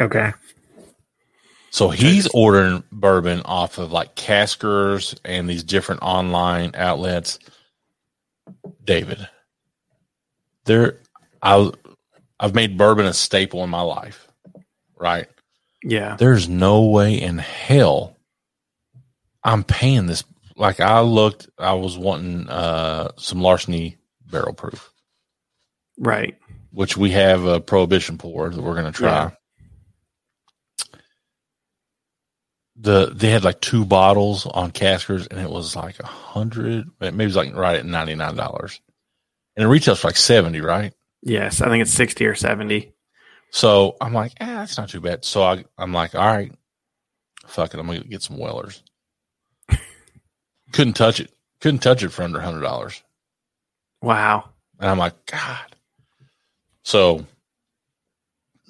B: Okay.
A: So he's ordering bourbon off of like Caskers and these different online outlets. David, there, I, I've made bourbon a staple in my life, right?
B: Yeah.
A: There's no way in hell I'm paying this. Like I looked, I was wanting uh, some larceny barrel proof,
B: Right.
A: Which we have a prohibition pour that we're going to try.
B: Yeah.
A: the they had like two bottles on Caskers, and it was like a hundred, maybe it was like right at ninety nine dollars, and it retails for like seventy, right?
B: Yes, I think it's sixty or seventy.
A: So I'm like, ah, that's not too bad. So I I'm like, all right, fuck it, I'm gonna get some Wellers. Couldn't touch it. Couldn't touch it for under hundred dollars,
B: Wow.
A: and I'm like, God. So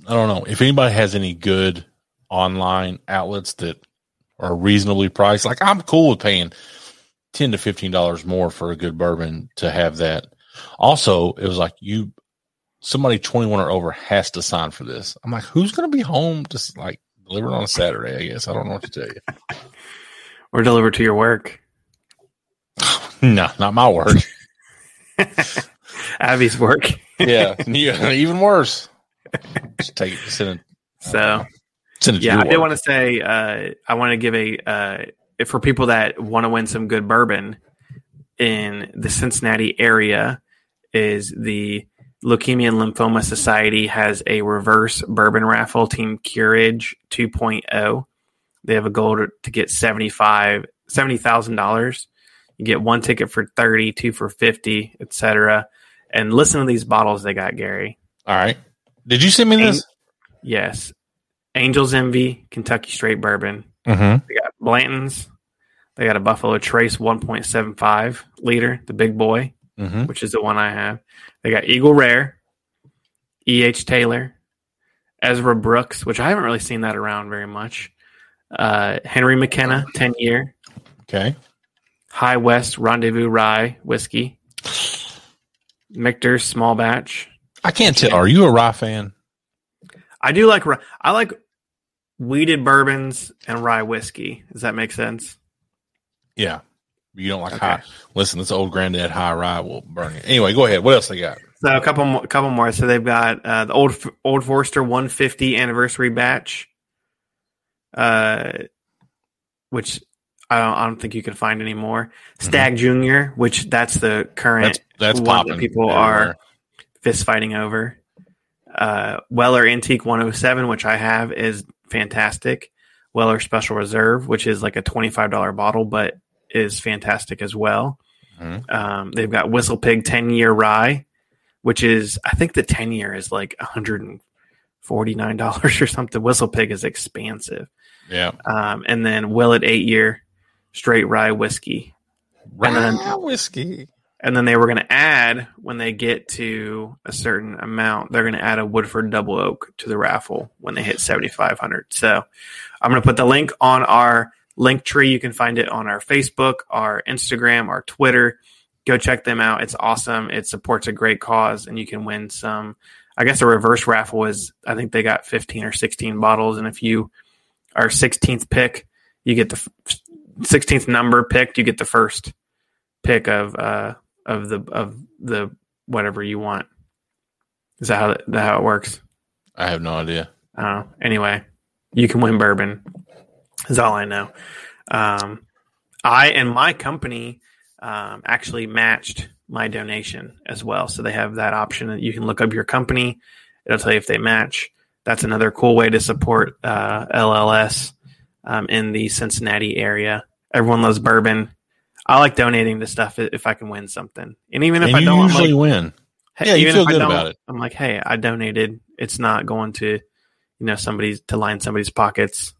A: I don't know if anybody has any good online outlets that are reasonably priced. Like I'm cool with paying ten to fifteen dollars more for a good bourbon to have that. Also, it was like you somebody twenty one or over has to sign for this. I'm like, who's gonna be home just like delivered on a Saturday, I guess. I don't know what to tell you.
B: Or delivered to your work.
A: no, not my work.
B: Abby's work.
A: Yeah. yeah, even worse. Just take it, send it,
B: So
A: send it
B: yeah, I did want to say uh, I want to give a uh, if for people that want to win some good bourbon in the Cincinnati area is the Leukemia and Lymphoma Society has a reverse bourbon raffle team Curage 2.0. They have a goal to, to get 75 $70,000. You get one ticket for 30, two for 50, etc. And listen to these bottles they got, Gary.
A: All right. Did you send me this?
B: Yes. Angels Envy, Kentucky Straight Bourbon.
A: Mm-hmm.
B: They got Blanton's. They got a Buffalo Trace 1.75 liter, the big boy,
A: Mm-hmm.
B: which is the one I have. They got Eagle Rare, E.H. Taylor, Ezra Brooks, which I haven't really seen that around very much. Uh, Henry McKenna, 10 year.
A: Okay.
B: High West Rendezvous Rye Whiskey. Michter's Small Batch.
A: I can't tell. Are you a rye fan?
B: I do like ry- I like wheated bourbons and rye whiskey. Does that make sense?
A: Yeah. You don't like
B: Okay.
A: high. Listen, this old granddad high rye will burn you. Anyway, go ahead. What else they got?
B: So a couple more, couple more. So they've got uh, the old Old Forester 150 anniversary batch, uh, which I don't, I don't think you can find anymore. Stag Junior, which that's the current
A: Mm-hmm. That's that's
B: one
A: popping.
B: that people
A: everywhere.
B: are fist fighting over. Uh, Weller Antique 107, which I have, is fantastic. Weller Special Reserve, which is like a $25 bottle, but is fantastic as well.
A: Mhm.
B: Um, they've got Whistle Pig 10 year rye, which is, I think the 10 year is like $149 or something. Whistle Pig is expansive.
A: Yeah.
B: Um, and then Willett 8 year straight rye whiskey. And then-
A: Rye whiskey.
B: And then they were going to add, when they get to a certain amount, they're going to add a Woodford Double Oak to the raffle when they hit 7,500. So I'm going to put the link on our link tree. You can find it on our Facebook, our Instagram, our Twitter. Go check them out. It's awesome. It supports a great cause, and you can win some. I guess a reverse raffle is, I think they got 15 or 16 bottles. And if you are 16th pick, you get the 16th number picked, you get the first pick of, uh, of the of the whatever you want. Is that how that how it works?
A: I have no idea.
B: Don't. Anyway, you can win bourbon. Is all I know. Um, I and my company um, actually matched my donation as well. So they have that option that you can look up your company. It'll tell you if they match. That's another cool way to support uh, LLS um, in the Cincinnati area. Everyone loves bourbon. I like donating to stuff if I can win something, and even if
A: and
B: I don't,
A: usually
B: like,
A: win.
B: hey,
A: yeah, you feel good about it.
B: I'm like, hey, I donated. It's not going to, you know, somebody's to line somebody's pockets.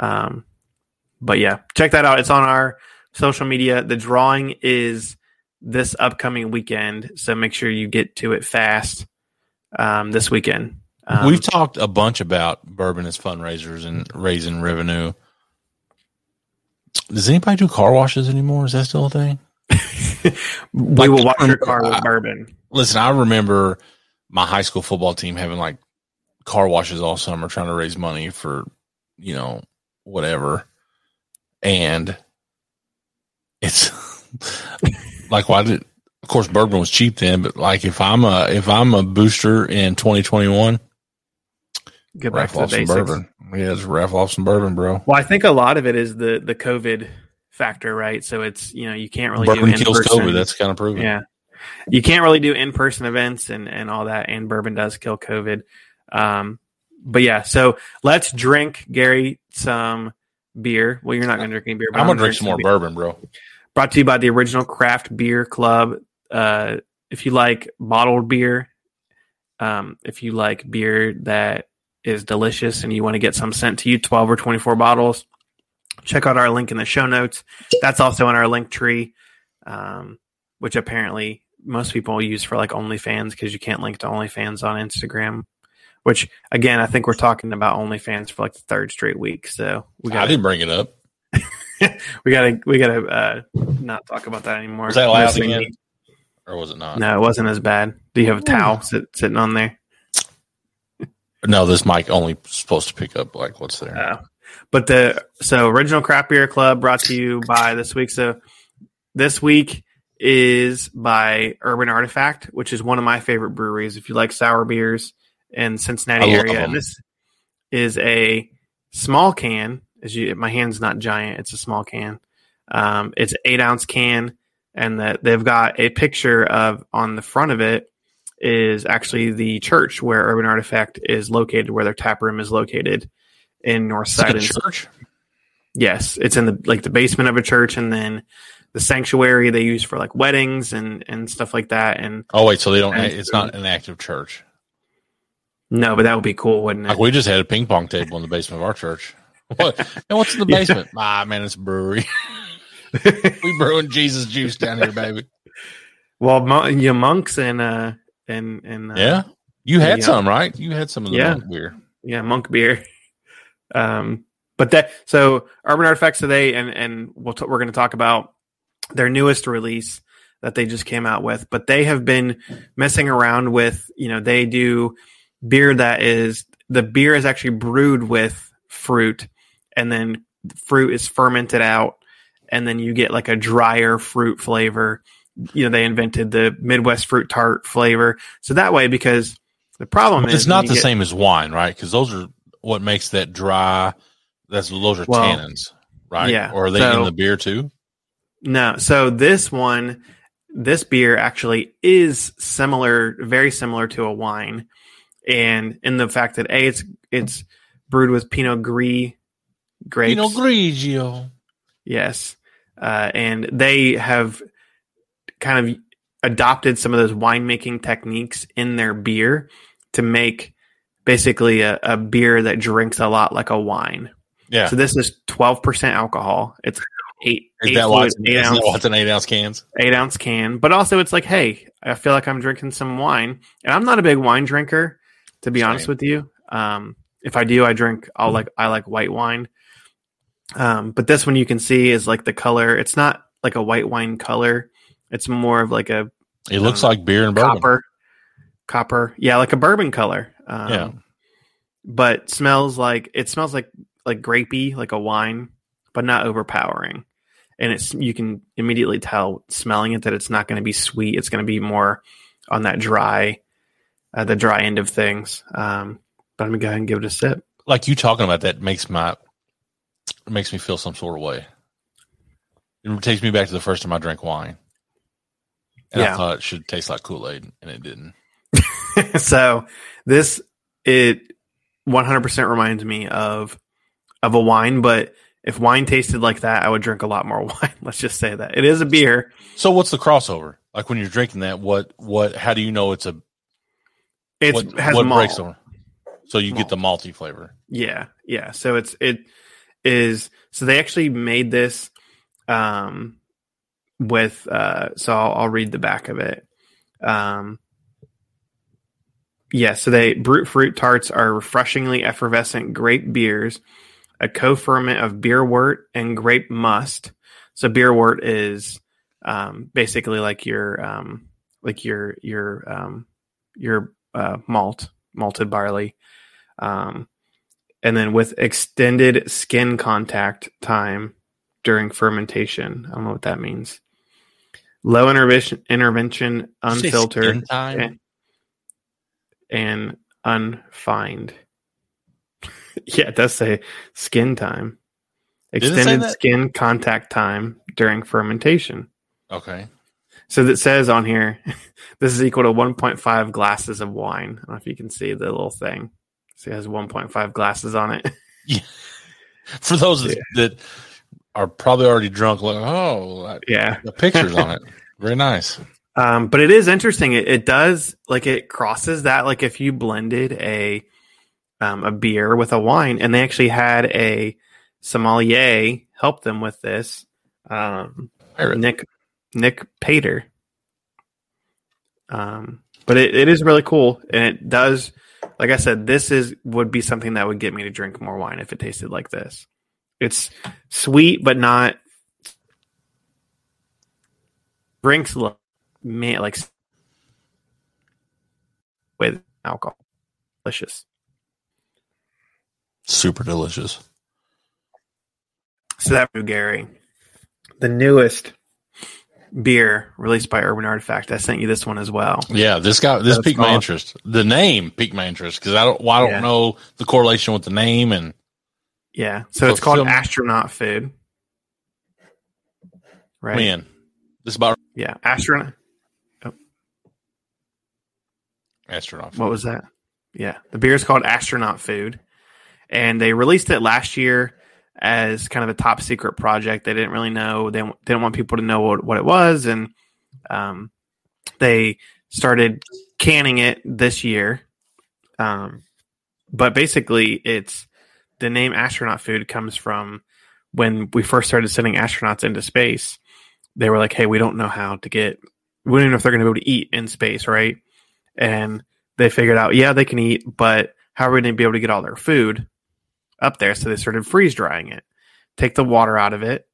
B: Um, but yeah, check that out. It's on our social media. The drawing is this upcoming weekend, so make sure you get to it fast um, this weekend. Um,
A: We've talked a bunch about bourbon as fundraisers and raising revenue. Does anybody do car washes anymore? Is that still a thing?
B: we
A: like,
B: will wash your car with
A: I-
B: bourbon.
A: Listen, I remember my high school football team having like car washes all summer trying to raise money for, you know, whatever. And it's like why did of course bourbon was cheap then, but like if I'm a if I'm a booster in 2021,
B: Get back
A: raffle
B: to the
A: off some
B: basics.
A: bourbon. Yeah, just raffle off some bourbon, bro.
B: Well, I think a lot of it is the the COVID factor, right? So it's you know you can't really
A: bourbon
B: do
A: kills
B: in-person-
A: COVID. That's kind of proven.
B: yeah, you can't really do in person events and and all that. And bourbon does kill COVID. Um, but yeah, so let's drink Gary some beer. Well, you're not going to drink any beer. But
A: I'm gonna drink some more
B: beer.
A: bourbon, bro.
B: Brought to you by the original Craft Beer Club. Uh, if you like bottled beer, um, if you like beer that is delicious and you want to get some sent to you, 12 or 24 bottles, check out our link in the show notes. That's also in our link tree, um, which apparently most people use for like OnlyFans because you can't link to OnlyFans on Instagram. Which again, I think we're talking about OnlyFans for like the third straight week. So we got.
A: I
B: got
A: didn't bring it up.
B: we gotta we gotta uh, not talk about that anymore.
A: Was that loud
B: Mostly
A: again? Or was it not?
B: No, it wasn't as bad. Do you have a towel sit, sitting on there?
A: No, this mic only supposed to pick up like what's there.
B: Uh, but the so original craft beer club brought to you by this week. So this week is by Urban Artifact, which is one of my favorite breweries. If you like sour beers in Cincinnati area, this is a small can. As you, my hand's not giant; it's a small can. Um, it's an eight ounce can, and that they've got a picture of on the front of it is actually the church where Urban Artifact is located, where their tap room is located in North Side. And
A: church?
B: Yes, it's in the like the basement of a church, and then the sanctuary they use for like weddings and and stuff like that. And
A: Oh wait, so they don't. It's not an active church.
B: no, but that would be cool, wouldn't it?
A: Like we just had a ping pong table in the basement of our church. What? And what's in the basement? Ah, man, it's a brewery. we brewing Jesus juice down here, baby.
B: well, mon- you monks and uh and and uh,
A: Yeah, you had
B: Yeah.
A: some, right? You had some of the
B: Yeah.
A: monk beer.
B: yeah, monk beer. Um, but that so Urban Artifacts today, and and we'll t- we're going to talk about their newest release that they just came out with. But they have been messing around with, you know, they do beer that is the beer is actually brewed with fruit, and then fruit is fermented out, and then you get like a drier fruit flavor. You know, they invented the Midwest fruit tart flavor, so that way because the problem
A: But
B: is
A: it's not the
B: get-
A: same as wine, right? Because those are what makes that dry. That's those are
B: Well,
A: tannins, right?
B: yeah,
A: Or are they
B: so-
A: in the beer too?
B: No. So this one, this beer actually is similar, very similar to a wine, and in the fact that a it's it's brewed with Pinot Gris grapes.
A: Pinot Grigio.
B: Yes, uh, and they have kind of adopted some of those winemaking techniques in their beer to make basically a, a beer that drinks a lot like a wine.
A: Yeah,
B: So this is twelve percent alcohol. It's eight
A: is
B: eight
A: that
B: fluid, eight
A: that
B: ounce
A: it's eight ounce cans?
B: eight ounce can, but also it's like, hey, I feel like I'm drinking some wine, and I'm not a big wine drinker, to be honest with you. Um, if I do, I drink. I'll like I like white wine. Um, but this one you can see is like the color. It's not like a white wine color. It's more of like a
A: It looks
B: Uh,
A: like beer and bourbon.
B: copper, copper. Yeah, like a bourbon color. Um,
A: Yeah.
B: but smells like it smells like like grapey, like a wine, but not overpowering. And it's you can immediately tell smelling it that it's not going to be sweet. It's going to be more on that dry, uh, the dry end of things. Um, but I'm gonna go ahead and give it a sip.
A: Like you talking about that makes my makes me feel some sort of way. It takes me back to the first time I drank wine. And
B: Yeah.
A: I thought it should taste like Kool Aid, and it didn't.
B: so this it 100% reminds me of of a wine, but if wine tasted like that, I would drink a lot more wine. Let's just say that it is a beer.
A: So what's the crossover? Like when you're drinking that, what what? How do you know it's a
B: It
A: what,
B: has
A: what
B: malt.
A: breaks over? So you get the malty flavor.
B: Yeah, yeah. So it's it is so they actually made this um with uh so I'll, I'll read the back of it. Um yeah, so they brute fruit tarts are refreshingly effervescent grape beers, a co-ferment of beer wort and grape must. So beer wort is um basically like your um like your your um your uh malt malted barley um, and then with extended skin contact time during fermentation. I don't know what that means. Low intervention, intervention,
A: Did you say
B: unfiltered,
A: skin time?
B: and, and unfined. yeah, it does say skin time. Extended skin contact time during fermentation.
A: Okay.
B: So that says on here, this is equal to 1.5 glasses of wine. I don't know if you can see the little thing. See, it has 1.5 glasses on it. yeah.
A: For those that- that are probably already drunk, like oh,
B: yeah.
A: the pictures on it, very nice.
B: Um, but it is interesting. It, it does like it crosses that. Like if you blended a um, a beer with a wine, and they actually had a sommelier help them with this. Um, Nick Nick Pater. Um, but it, it is really cool, and it does. Like I said, this is would be something that would get me to drink more wine if it tasted like this. It's sweet, but not drinks lo- man like with alcohol. Delicious.
A: Super delicious.
B: So that Gary, the newest beer released by Urban Artifact. I sent you this one as well.
A: Yeah, this guy, this
B: That's
A: piqued my interest. The name piqued my interest because I don't, well, I don't
B: Yeah.
A: know the correlation with the name, and
B: Yeah. So
A: So
B: it's called astronaut food. Right.
A: man, this is about
B: Yeah. Astronaut.
A: astronaut.
B: What was that? Yeah. The beer is called astronaut food. And they released it last year as kind of a top secret project. They didn't really know. They didn't want people to know what, what it was. And um, they started canning it this year. Um, but basically, it's the name astronaut food comes from when we first started sending astronauts into space. They were like, hey, we don't know how to get, we don't even know if they're going to be able to eat in space, right? And they figured out, yeah, they can eat, but how are we going to be able to get all their food up there? So they started freeze drying it, take the water out of it,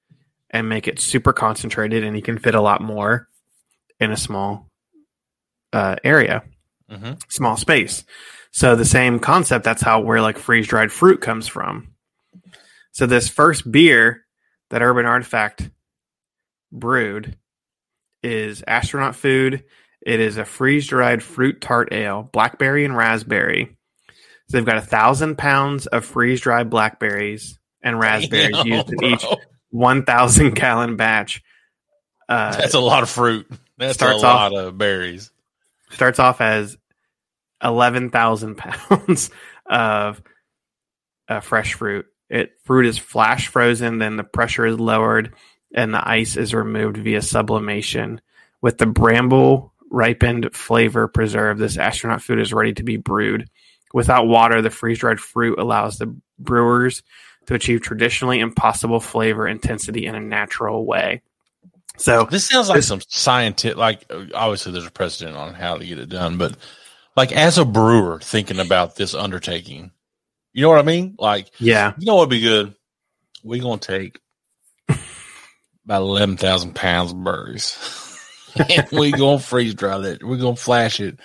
B: and make it super concentrated, and you can fit a lot more in a small uh, area
A: hmm
B: small space. So the same concept, that's how where like freeze dried fruit comes from. So this first beer that Urban Artifact brewed is astronaut food. It is a freeze dried fruit tart ale, blackberry and raspberry. So they've got a thousand pounds of freeze dried blackberries and raspberries
A: Damn,
B: used in each one thousand gallon batch. Uh,
A: That's a lot of fruit. That's
B: starts
A: a
B: off-
A: lot of berries.
B: starts off as 11,000 pounds of uh, fresh fruit. It fruit is flash frozen, then the pressure is lowered, and the ice is removed via sublimation. With the bramble ripened flavor preserved, this astronaut food is ready to be brewed. Without water, the freeze dried fruit allows the brewers to achieve traditionally impossible flavor intensity in a natural way. So,
A: This sounds like some scientific. Like obviously, there's a precedent on how to get it done, but like as a brewer thinking about this undertaking, you know what I mean? Like
B: yeah,
A: you know what'd be good? We're gonna take about eleven thousand pounds of berries, and we gonna freeze dry that. We're gonna flash it.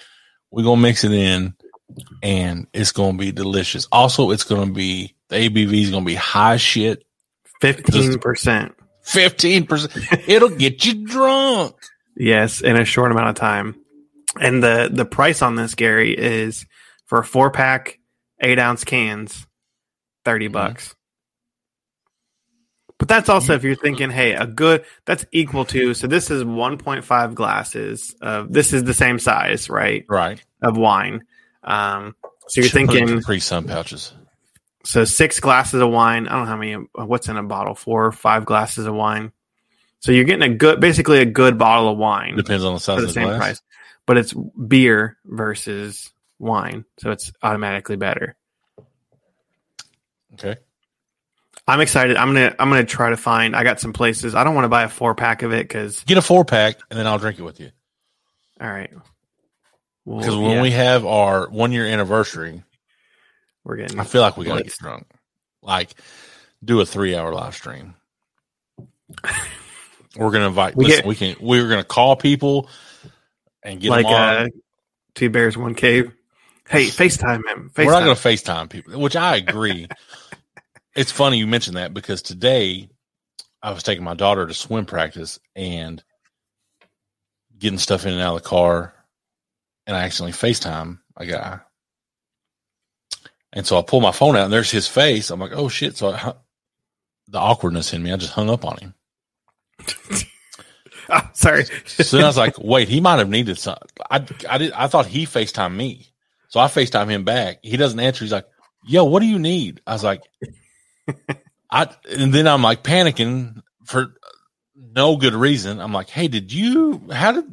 A: We're gonna mix it in, and it's gonna be delicious. Also, it's gonna be the ABV is gonna be high shit.
B: 15%.
A: Fifteen percent. It'll get you drunk.
B: Yes, in a short amount of time. And the the price on this, Gary, is for a four pack, eight ounce cans, 30
A: Mhm.
B: bucks. But that's also if you're thinking, hey, a good that's equal to so this is 1.5 glasses of this is the same size, right?
A: Right.
B: Of wine. Um, so you're thinking
A: pre sun pouches.
B: so six glasses of wine. I don't know how many. What's in a bottle? Four or five glasses of wine. So you're getting a good, basically a good bottle of wine
A: Depends on the size
B: for
A: of
B: the
A: the glass.
B: price, but it's beer versus wine, so it's automatically better.
A: Okay.
B: I'm excited. I'm gonna I'm gonna try to find. I got some places. I don't want to buy a four pack of it because
A: Get a four pack and then I'll drink it with you.
B: all right. Well,
A: Because when
B: yeah,
A: we have our one year anniversary,
B: we're getting
A: I feel like we gotta get drunk. Like do a three hour live stream. We're gonna invite.
B: We
A: listen,
B: get-
A: we can. We're gonna call people and get
B: like uh, two bears, one cave. Hey, FaceTime him. FaceTime.
A: We're not going to FaceTime people, which I agree. it's funny you mentioned that because today I was taking my daughter to swim practice and getting stuff in and out of the car, and I accidentally FaceTime a guy. And so I pull my phone out, and there's his face. I'm like, "Oh shit!" So I, the awkwardness in me, I just hung up on him.
B: Ah, sorry.
A: So I was like, "Wait, he might have needed some." I I did. I thought he FaceTime me, so I FaceTime him back. He doesn't answer. He's like, "Yo, what do you need?" I was like, "I," and then I'm like panicking for no good reason. I'm like, "Hey, did you? How did?"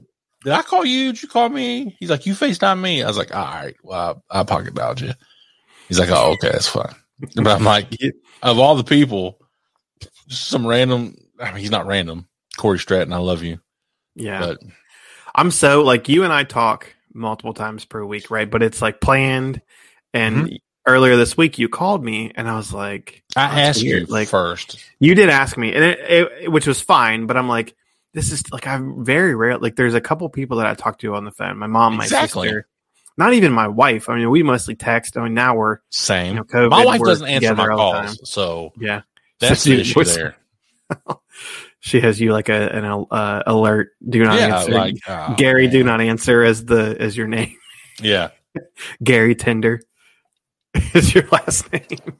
A: Did I call you? Did you call me? He's like, you FaceTime me. I was like, all right, well, I, I pocket dialed you. He's like, oh, okay, that's fine. But I'm like, of all the people, some random. I mean, he's not random. Corey Stratton, I love you,
B: yeah.
A: but
B: I'm so like you and I talk multiple times per week, right? But it's like planned. And
A: Mm-hmm.
B: earlier this week, you called me, and I was like,
A: I
B: That's
A: asked you
B: like-
A: first.
B: you did ask me, and it, it, which was fine. But I'm like, this is like I'm very rare. Like, there's a couple people that I talk to on the phone. My mom, my
A: Exactly.
B: sister, not even my wife. I mean, we mostly text. I mean, now we're
A: Same.
B: you know, COVID,
A: my wife doesn't answer my
B: together all the time.
A: calls, so
B: yeah.
A: that's
B: So
A: the issue there.
B: She has you like a an uh, alert. Do not
A: Yeah,
B: answer.
A: like oh,
B: Gary, do not answer as the as your name.
A: Yeah,
B: Gary Tender is your last name.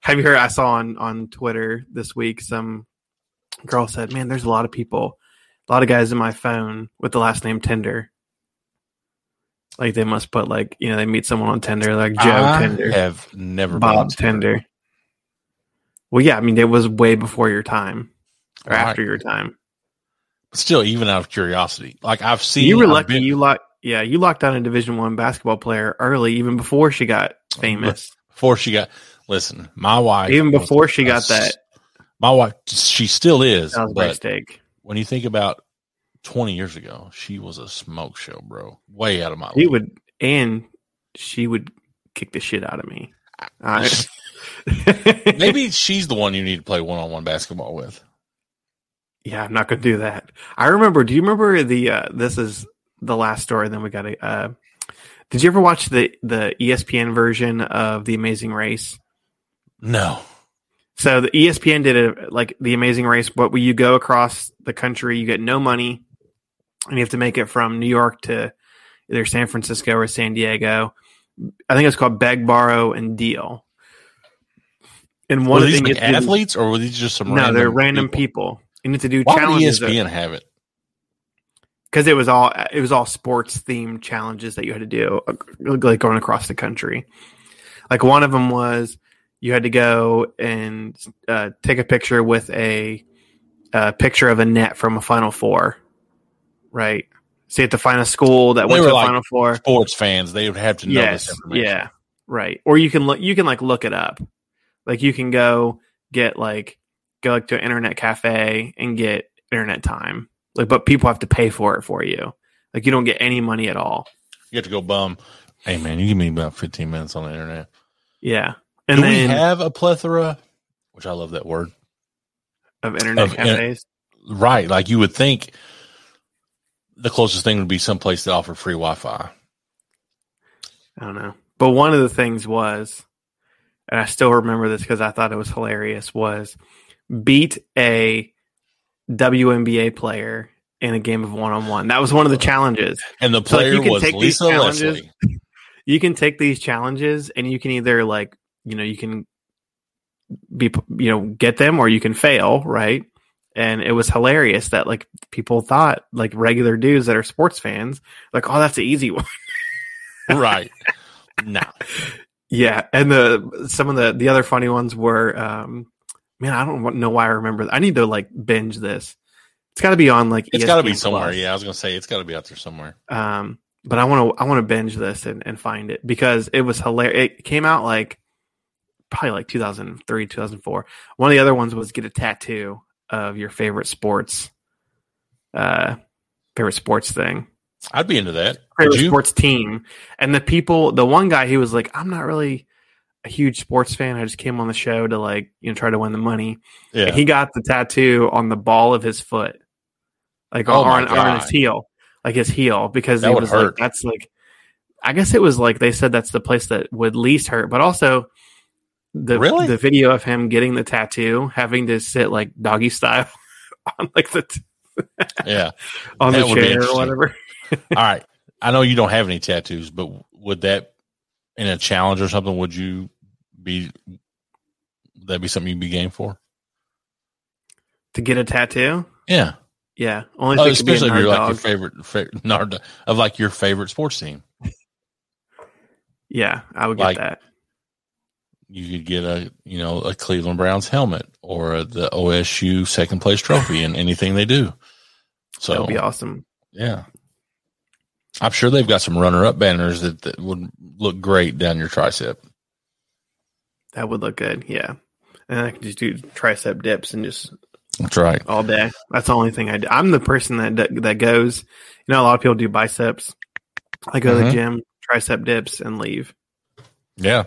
B: Have you heard? I saw on on Twitter this week some girl said, "Man, there's a lot of people, a lot of guys in my phone with the last name Tender. Like they must put like you know they meet someone on Tinder like Joe
A: I
B: Tender,
A: have never
B: Bob
A: Tinder.
B: Well, yeah, I mean it was way before your time or
A: Right.
B: after your time.
A: Still, even out of curiosity, like I've seen,
B: you were lucky.
A: been-
B: you locked. Yeah, you locked down a Division One basketball player early, even before she got famous.
A: before she got. Listen, my wife,
B: even before she got that,
A: My wife, she still is,
B: that was
A: but
B: mistake.
A: when you think about 20 years ago, she was a smoke show, bro. Way out of my
B: She
A: league.
B: would, and she would kick the shit out of me. Uh,
A: Maybe she's the one you need to play one on one basketball with.
B: Yeah, I'm not gonna do that. I remember. Do you remember the? Uh, this is the last story. Then we got to. Uh, did you ever watch the the ESPN version of The Amazing Race?
A: No.
B: So the ESPN did it like the Amazing Race, What you go across the country, you get no money, and you have to make it from New York to either San Francisco or San Diego. I think it's called Beg, Borrow, and Deal. And one
A: Were
B: of
A: these like athletes or were these just some
B: no,
A: random
B: they're random people. You need to do
A: Why
B: challenges
A: ESPN have it?
B: because it was all it was all sports themed challenges that you had to do, uh, like going across the country. Like one of them was you had to go and uh, take a picture with a, a picture of a net from a Final Four, right? So you have to find a school that
A: They
B: went to a
A: like
B: Final Four.
A: Sports fans, they would have to know
B: Yes,
A: this information.
B: yeah, right. Or you can look, you can like look it up. Like you can go get like go like to an internet cafe and get internet time. Like, but people have to pay for it for you. Like you don't get any money at all.
A: You have to go bum. Hey man, you give me about 15 minutes on the internet.
B: Yeah, and
A: Do
B: then
A: we have a plethora? Which I love that word.
B: of internet
A: of-
B: cafes.
A: Right. Like you would think the closest thing would be someplace that offered free Wi Fi.
B: I don't know. But one of the things was, and I still remember this because I thought it was hilarious, was beat a WNBA player in a game of one on one. That was one of the challenges.
A: And the
B: So, like,
A: player
B: you can
A: was
B: take these
A: Lisa
B: challenges-
A: Leslie.
B: You can take these challenges and you can either like, you know, you can be you know get them or you can fail, right? And it was hilarious that like people thought like regular dudes that are sports fans like oh that's an easy one.
A: right. No.
B: Yeah, and the some of the the other funny ones were, um, man, I don't know why I remember. I need to like binge this. It's got to be on like.
A: It's got to be somewhere.
B: Plus.
A: Yeah, I was gonna say it's got to be out there somewhere.
B: Um, but I want to I want to binge this and, and find it because it was hilarious. It came out like probably like 2003, 2004. One of the other ones was get a tattoo of your favorite sports, uh, favorite sports thing
A: I'd be into that.
B: favorite sports team. And the people, the one guy, he was like, I'm not really a huge sports fan. I just came on the show to like, you know, try to win the money.
A: Yeah.
B: And he got the tattoo on the ball of his foot, like
A: Oh
B: on, on his heel, like his heel, because
A: That
B: he was
A: hurt.
B: like, that's like, I guess it was like they said that's the place that would least hurt, but also the
A: Really?
B: the video of him getting the tattoo, having to sit like doggy style on like the t-
A: yeah.
B: on
A: That
B: the chair or whatever.
A: All right. I know you don't have any tattoos, but would that in a challenge or something? Would you be? Would that be something you'd be game for?
B: to get a tattoo.
A: Yeah.
B: Yeah, only
A: Oh,
B: if it could be a
A: especially if you're like
B: dog.
A: your favorite, favorite nard of like your favorite sports team.
B: Yeah, I would get
A: Like-
B: that.
A: You could get a you know a Cleveland Browns helmet or the OSU second place trophy and anything they do. So
B: That would be awesome.
A: Yeah. I'm sure they've got some runner up banners that, that would look great down your tricep.
B: That would look good. Yeah, and I could just do tricep dips and just
A: That's right.
B: all day. That's the only thing I do. I'm the person that that goes. You know, a lot of people do biceps. I go to
A: Mhm.
B: the gym, tricep dips, and leave.
A: Yeah.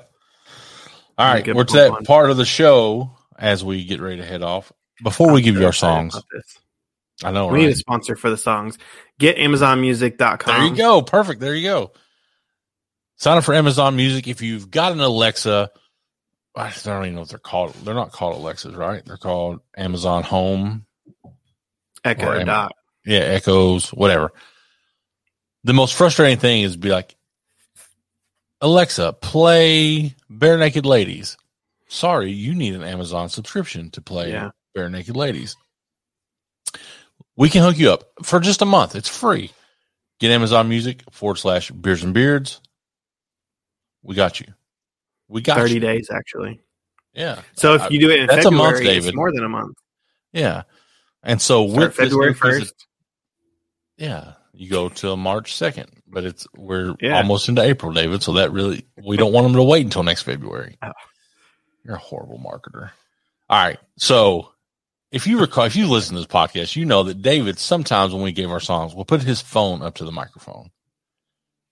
A: All right. We're to that
B: on.
A: part of the show as we get ready to head off. Before we give you our songs. I know,
B: We need a sponsor for the songs. Get AmazonMusic.com.
A: There you go. Perfect. There you go. Sign up for Amazon Music. If you've got an Alexa, I don't even know what they're called. They're not called Alexas, right? They're called Amazon Home.
B: Echo
A: Am-
B: Dot.
A: yeah, echoes, whatever. The most frustrating thing is be like, Alexa, play Barenaked Ladies. Sorry, you need an Amazon subscription to play
B: Yeah.
A: Barenaked Ladies. We can hook you up for just a month. It's free. Get Amazon Music forward slash beers and beards. We got you. We got
B: Thirty
A: you.
B: days actually.
A: Yeah.
B: So if you do it in
A: that's a month,
B: February, it's more than a month.
A: yeah. And so
B: Start
A: with
B: February first.
A: Yeah, you go till March second, but it's we're
B: Yeah.
A: almost into April, David. So that really we don't want them to wait until next February.
B: Oh.
A: You're a horrible marketer. All right, so if you recall, if you listen to this podcast, you know that David sometimes when we gave our songs, we'll put his phone up to the microphone.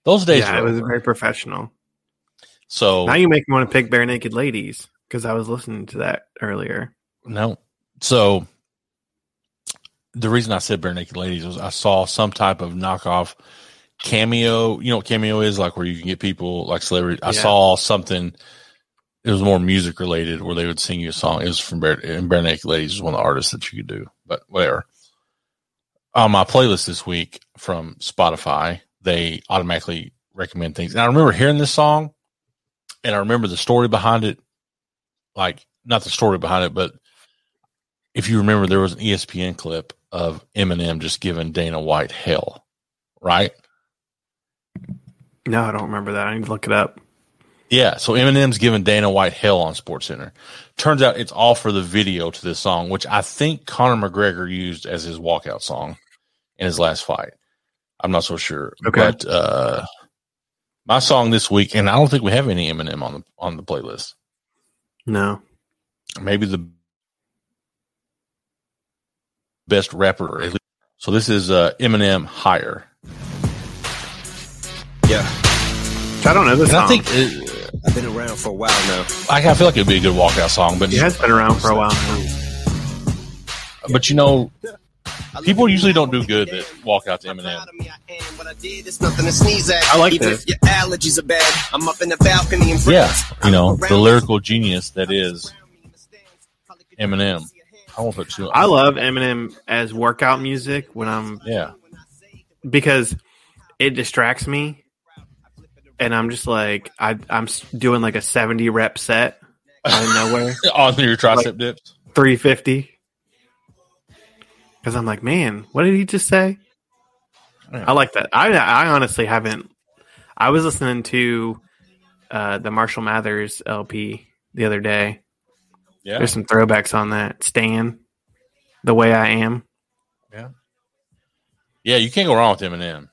A: Those days
B: Yeah, it was
A: over.
B: very professional.
A: so
B: Now you make me want to pick Barenaked Ladies because I was listening to that earlier.
A: No. So the reason I said Barenaked Ladies was I saw some type of knockoff cameo. You know what cameo is like where you can get people like celebrities. I saw something. It was more music related where they would sing you a song. It was from bare, and Barenaked Ladies is one of the artists that you could do, but whatever. On my playlist this week from Spotify, they automatically recommend things. And I remember hearing this song and I remember the story behind it. Like, not the story behind it, but if you remember, there was an ESPN clip of Eminem just giving Dana White hell, right?
B: No, I don't remember that. I need to look it up.
A: Yeah. So Eminem's giving Dana White hell on SportsCenter. Turns out it's all for the video to this song, which I think Conor McGregor used as his walkout song in his last fight. I'm not so sure.
B: Okay.
A: But uh my song this week, and I don't think we have any Eminem on the on the playlist.
B: No.
A: Maybe the best rapper. at least. So this is uh Eminem higher.
C: Yeah,
B: I don't know this
A: And
B: song.
A: I think uh,
C: I've been around for a while now.
A: I, I feel like it'd be a good walkout song, but
B: it has been around for a while now.
A: but you know, People usually don't do good at walk out to Eminem.
B: I like
C: Even
B: this.
C: if your allergies are bad, I'm up in the balcony and
A: yeah, you know, the lyrical genius that is Eminem. I won't put two.
B: I love Eminem as workout music when I'm
A: yeah,
B: because it distracts me, and I'm just like I, I'm doing like a 70 rep set, out of nowhere.
A: on your tricep dips.
B: 350. Because I'm like, man, what did he just say?
A: Yeah.
B: I like that. I I honestly haven't. I was listening to uh, the Marshall Mathers LP the other day.
A: Yeah,
B: There's some throwbacks on that. Stan, the way I am.
A: yeah, yeah. You can't go wrong with Eminem.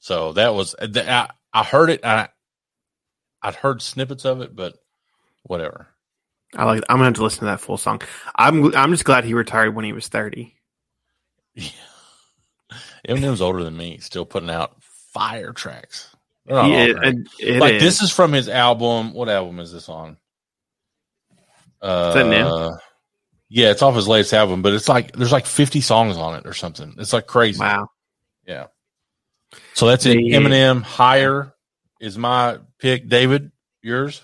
A: So that was th- I, I heard it. I I'd heard snippets of it, but whatever.
B: I like. I'm gonna have to listen to that full song. I'm I'm just glad he retired when he was 30.
A: Yeah. Eminem's older than me, still putting out fire tracks. All
B: is- it
A: like
B: is.
A: this is from his album. What album is this on? Uh,
B: new?
A: Yeah, it's off his latest album, but it's like there's like 50 songs on it or something. It's like crazy.
B: wow.
A: Yeah. So that's it.
B: The-
A: Eminem higher is my pick. David, yours?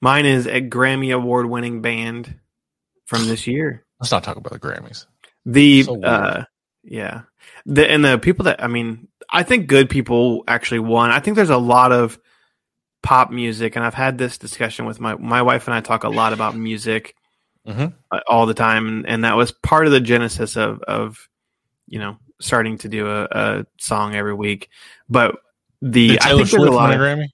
B: Mine is a Grammy award winning band from this year.
A: Let's not talk about the Grammys.
B: The
A: So
B: uh yeah. The and the people that I mean, I think good people actually won. I think there's a lot of pop music and I've had this discussion with my my wife and I talk a lot about music
A: Mhm.
B: uh, all the time and, and that was part of the genesis of of you know starting to do a, a song every week. But the
A: Did
B: I
A: Taylor
B: think there's
A: Swift
B: a lot
A: a
B: of,
A: Grammy?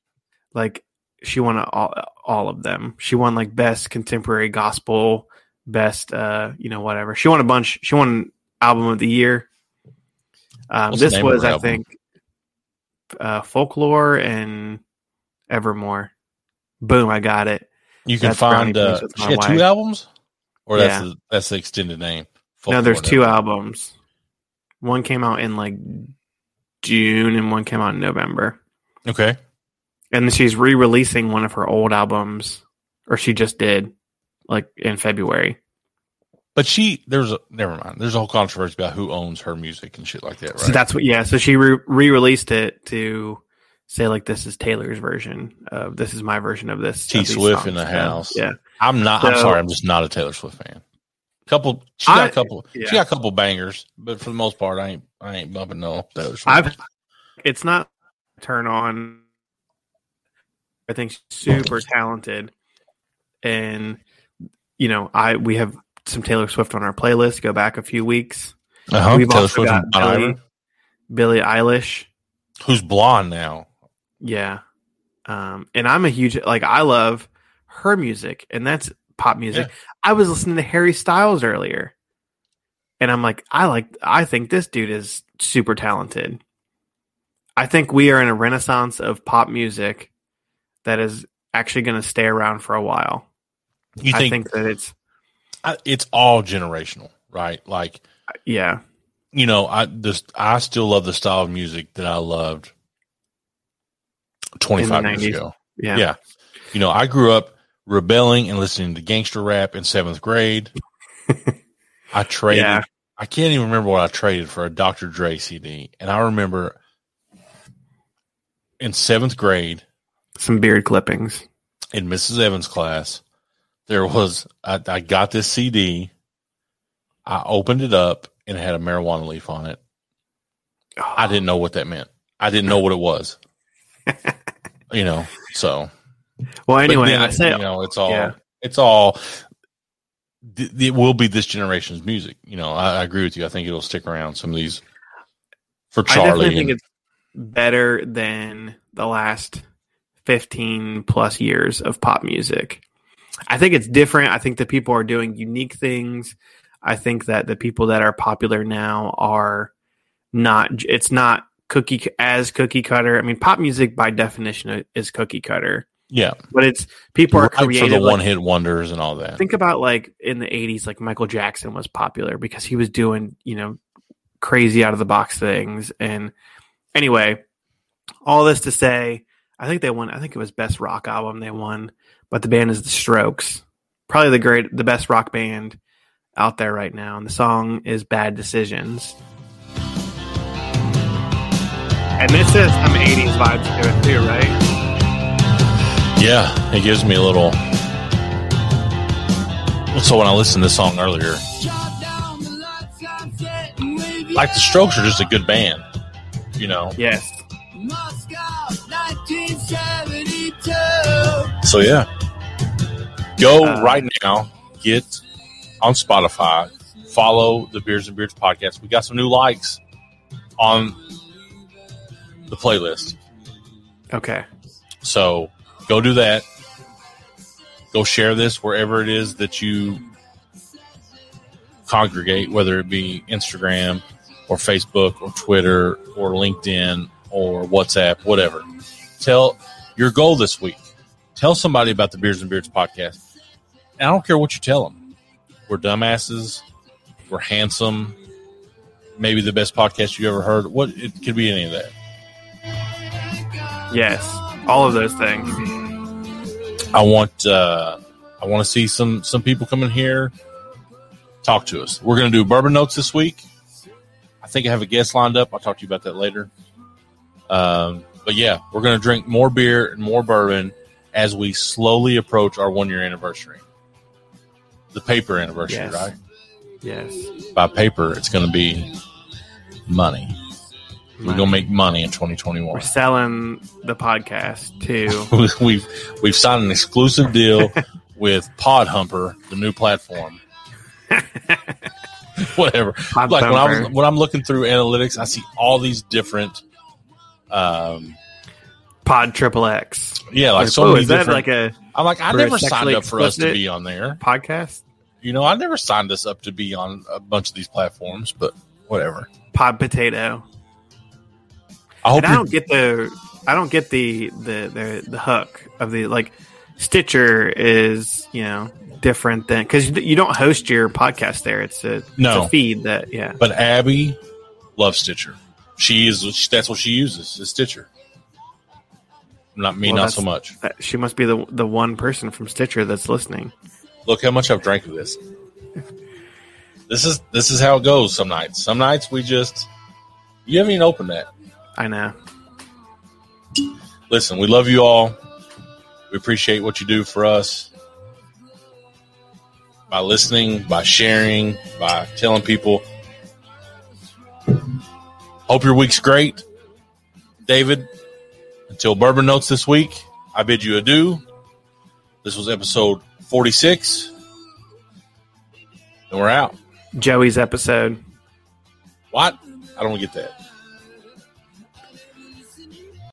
B: like she won all all of them. She won like best contemporary gospel, best uh you know whatever. She won a bunch. She won album of the year. Um, this was I
A: album?
B: think uh folklore and evermore. Boom! I got it.
A: You can
B: That's
A: find uh, she had two albums? Or that's the that's the extended name.
B: no, there's two albums. One came out in like June, and one came out in November.
A: Okay.
B: and she's re-releasing one of her old albums, or she just did, like in February.
A: But she there's a never mind. There's a whole controversy about who owns her music and shit like that, right?
B: So that's what, yeah. So she re- re-released it to say like this is Taylor's version of this is my version of this.
A: T
B: of
A: Swift in the house.
B: yeah.
A: I'm not. I'm sorry. I'm just not a Taylor Swift fan. Couple. She got
B: I-
A: a couple.
B: yeah.
A: She got a couple bangers, but for the most part, I ain't. I ain't bumping no Swift.
B: I've it's not turn on. I think she's super talented, and you know I we have some Taylor Swift on our playlist. Go back a few weeks.
A: uh-huh.
B: We've
A: Taylor
B: also
A: Swift
B: got Billie, Billie Eilish.
A: who's blonde now.
B: Yeah. Um, and I'm a huge like I love her music, and that's pop music.
A: Yeah.
B: I was listening to Harry Styles earlier, and I'm like, I like, I think this dude is super talented. I think we are in a renaissance of pop music that is actually going to stay around for a while.
A: You
B: I
A: think,
B: think that it's
A: it's all generational, right? Like
B: yeah,
A: you know, I just I still love the style of music that I loved 25 years ago.
B: yeah,
A: Yeah. You know, I grew up rebelling and listening to gangster rap in seventh grade. I traded.
B: Yeah.
A: I can't even remember what I traded for a Dr. Dre CD, and I remember in seventh grade
B: Some beard clippings.
A: in Mrs. Evans' class, there was I, I got this CD. I opened it up and it had a marijuana leaf on it. I didn't know what that meant. I didn't know what it was. you know, so
B: Well, anyway,
A: yeah,
B: I say
A: you know, it's all
B: yeah.
A: it's all it will be this generation's music. You know, I, I agree with you. I think it'll stick around. Some of these for
B: I
A: Charlie.
B: definitely think
A: and-
B: it's better than the last 15 plus years of pop music. I think it's different. I think that people are doing unique things. I think that the people that are popular now are not, it's not cookie as cookie cutter. I mean, pop music by definition is cookie cutter,
A: yeah,
B: but it's people are
A: right for
B: creative.
A: the
B: like-
A: one hit wonders and all that.
B: think about like in the 80s like michael jackson was popular because he was doing you know crazy out of the box things. And anyway all this to say i think they won i think it was best rock album they won but the band is the strokes. Probably the great the best rock band out there right now. And the song is bad decisions. And this is some 80s vibes to it too right
A: Yeah, it gives me a little. So when I listened to this song earlier, like the Strokes are just a good band. You know,
B: yes
A: so yeah, Go
B: Uh,
A: right now, get on Spotify, follow the Beers and Beards podcast. We got some new likes on the playlist.
B: Okay.
A: So go do that. Go share this wherever it is that you congregate, whether it be Instagram or Facebook or Twitter or LinkedIn or WhatsApp, whatever. Tell your goal this week. Tell somebody about the Beers and Beards podcast. And I don't care what you tell them. We're dumbasses. We're handsome. Maybe the best podcast you ever heard. What it could be any of that.
B: Yes. All of those things.
A: I want uh, I want to see some some people come in here, talk to us. We're going to do bourbon notes this week. I think I have a guest lined up. I'll talk to you about that later. Um, but yeah, we're going to drink more beer and more bourbon as we slowly approach our one year anniversary. The paper anniversary,
B: Yes.
A: right?
B: Yes.
A: By paper, it's going to be money. We're going to make money in 2021.
B: We're selling the podcast too.
A: we've we've signed an exclusive deal with Pod Humper, the new platform. Whatever.
B: Pod
A: like when I was
B: Thumper.
A: when I'm looking through analytics, I see all these different. Um,
B: Pod Triple X.
A: yeah, like so
B: oh,
A: many
B: is that
A: different.
B: like a
A: I'm like, I never signed up for us to be on there.
B: podcast?
A: You know, I never signed us up to be on a bunch of these platforms, but whatever.
B: Pod Potato.
A: I
B: And I don't get the I don't get the the the, the hook of the like Stitcher is you know different than because you don't host your podcast there. It's a,
A: No.
B: it's a feed that yeah.
A: But Abby loves Stitcher. She is that's what she uses is Stitcher. Not me,
B: Well,
A: not so much.
B: That- She must be the the one person from Stitcher that's listening.
A: Look how much I've drank of this. This is this is how it goes some nights. Some nights we just you haven't even opened that.
B: I know.
A: Listen, we love you all. We appreciate what you do for us. By listening, by sharing, by telling people. Hope your week's great. David, until Bourbon Notes this week, I bid you adieu. This was episode 46. And we're out.
B: Joey's episode.
A: What? I don't get that.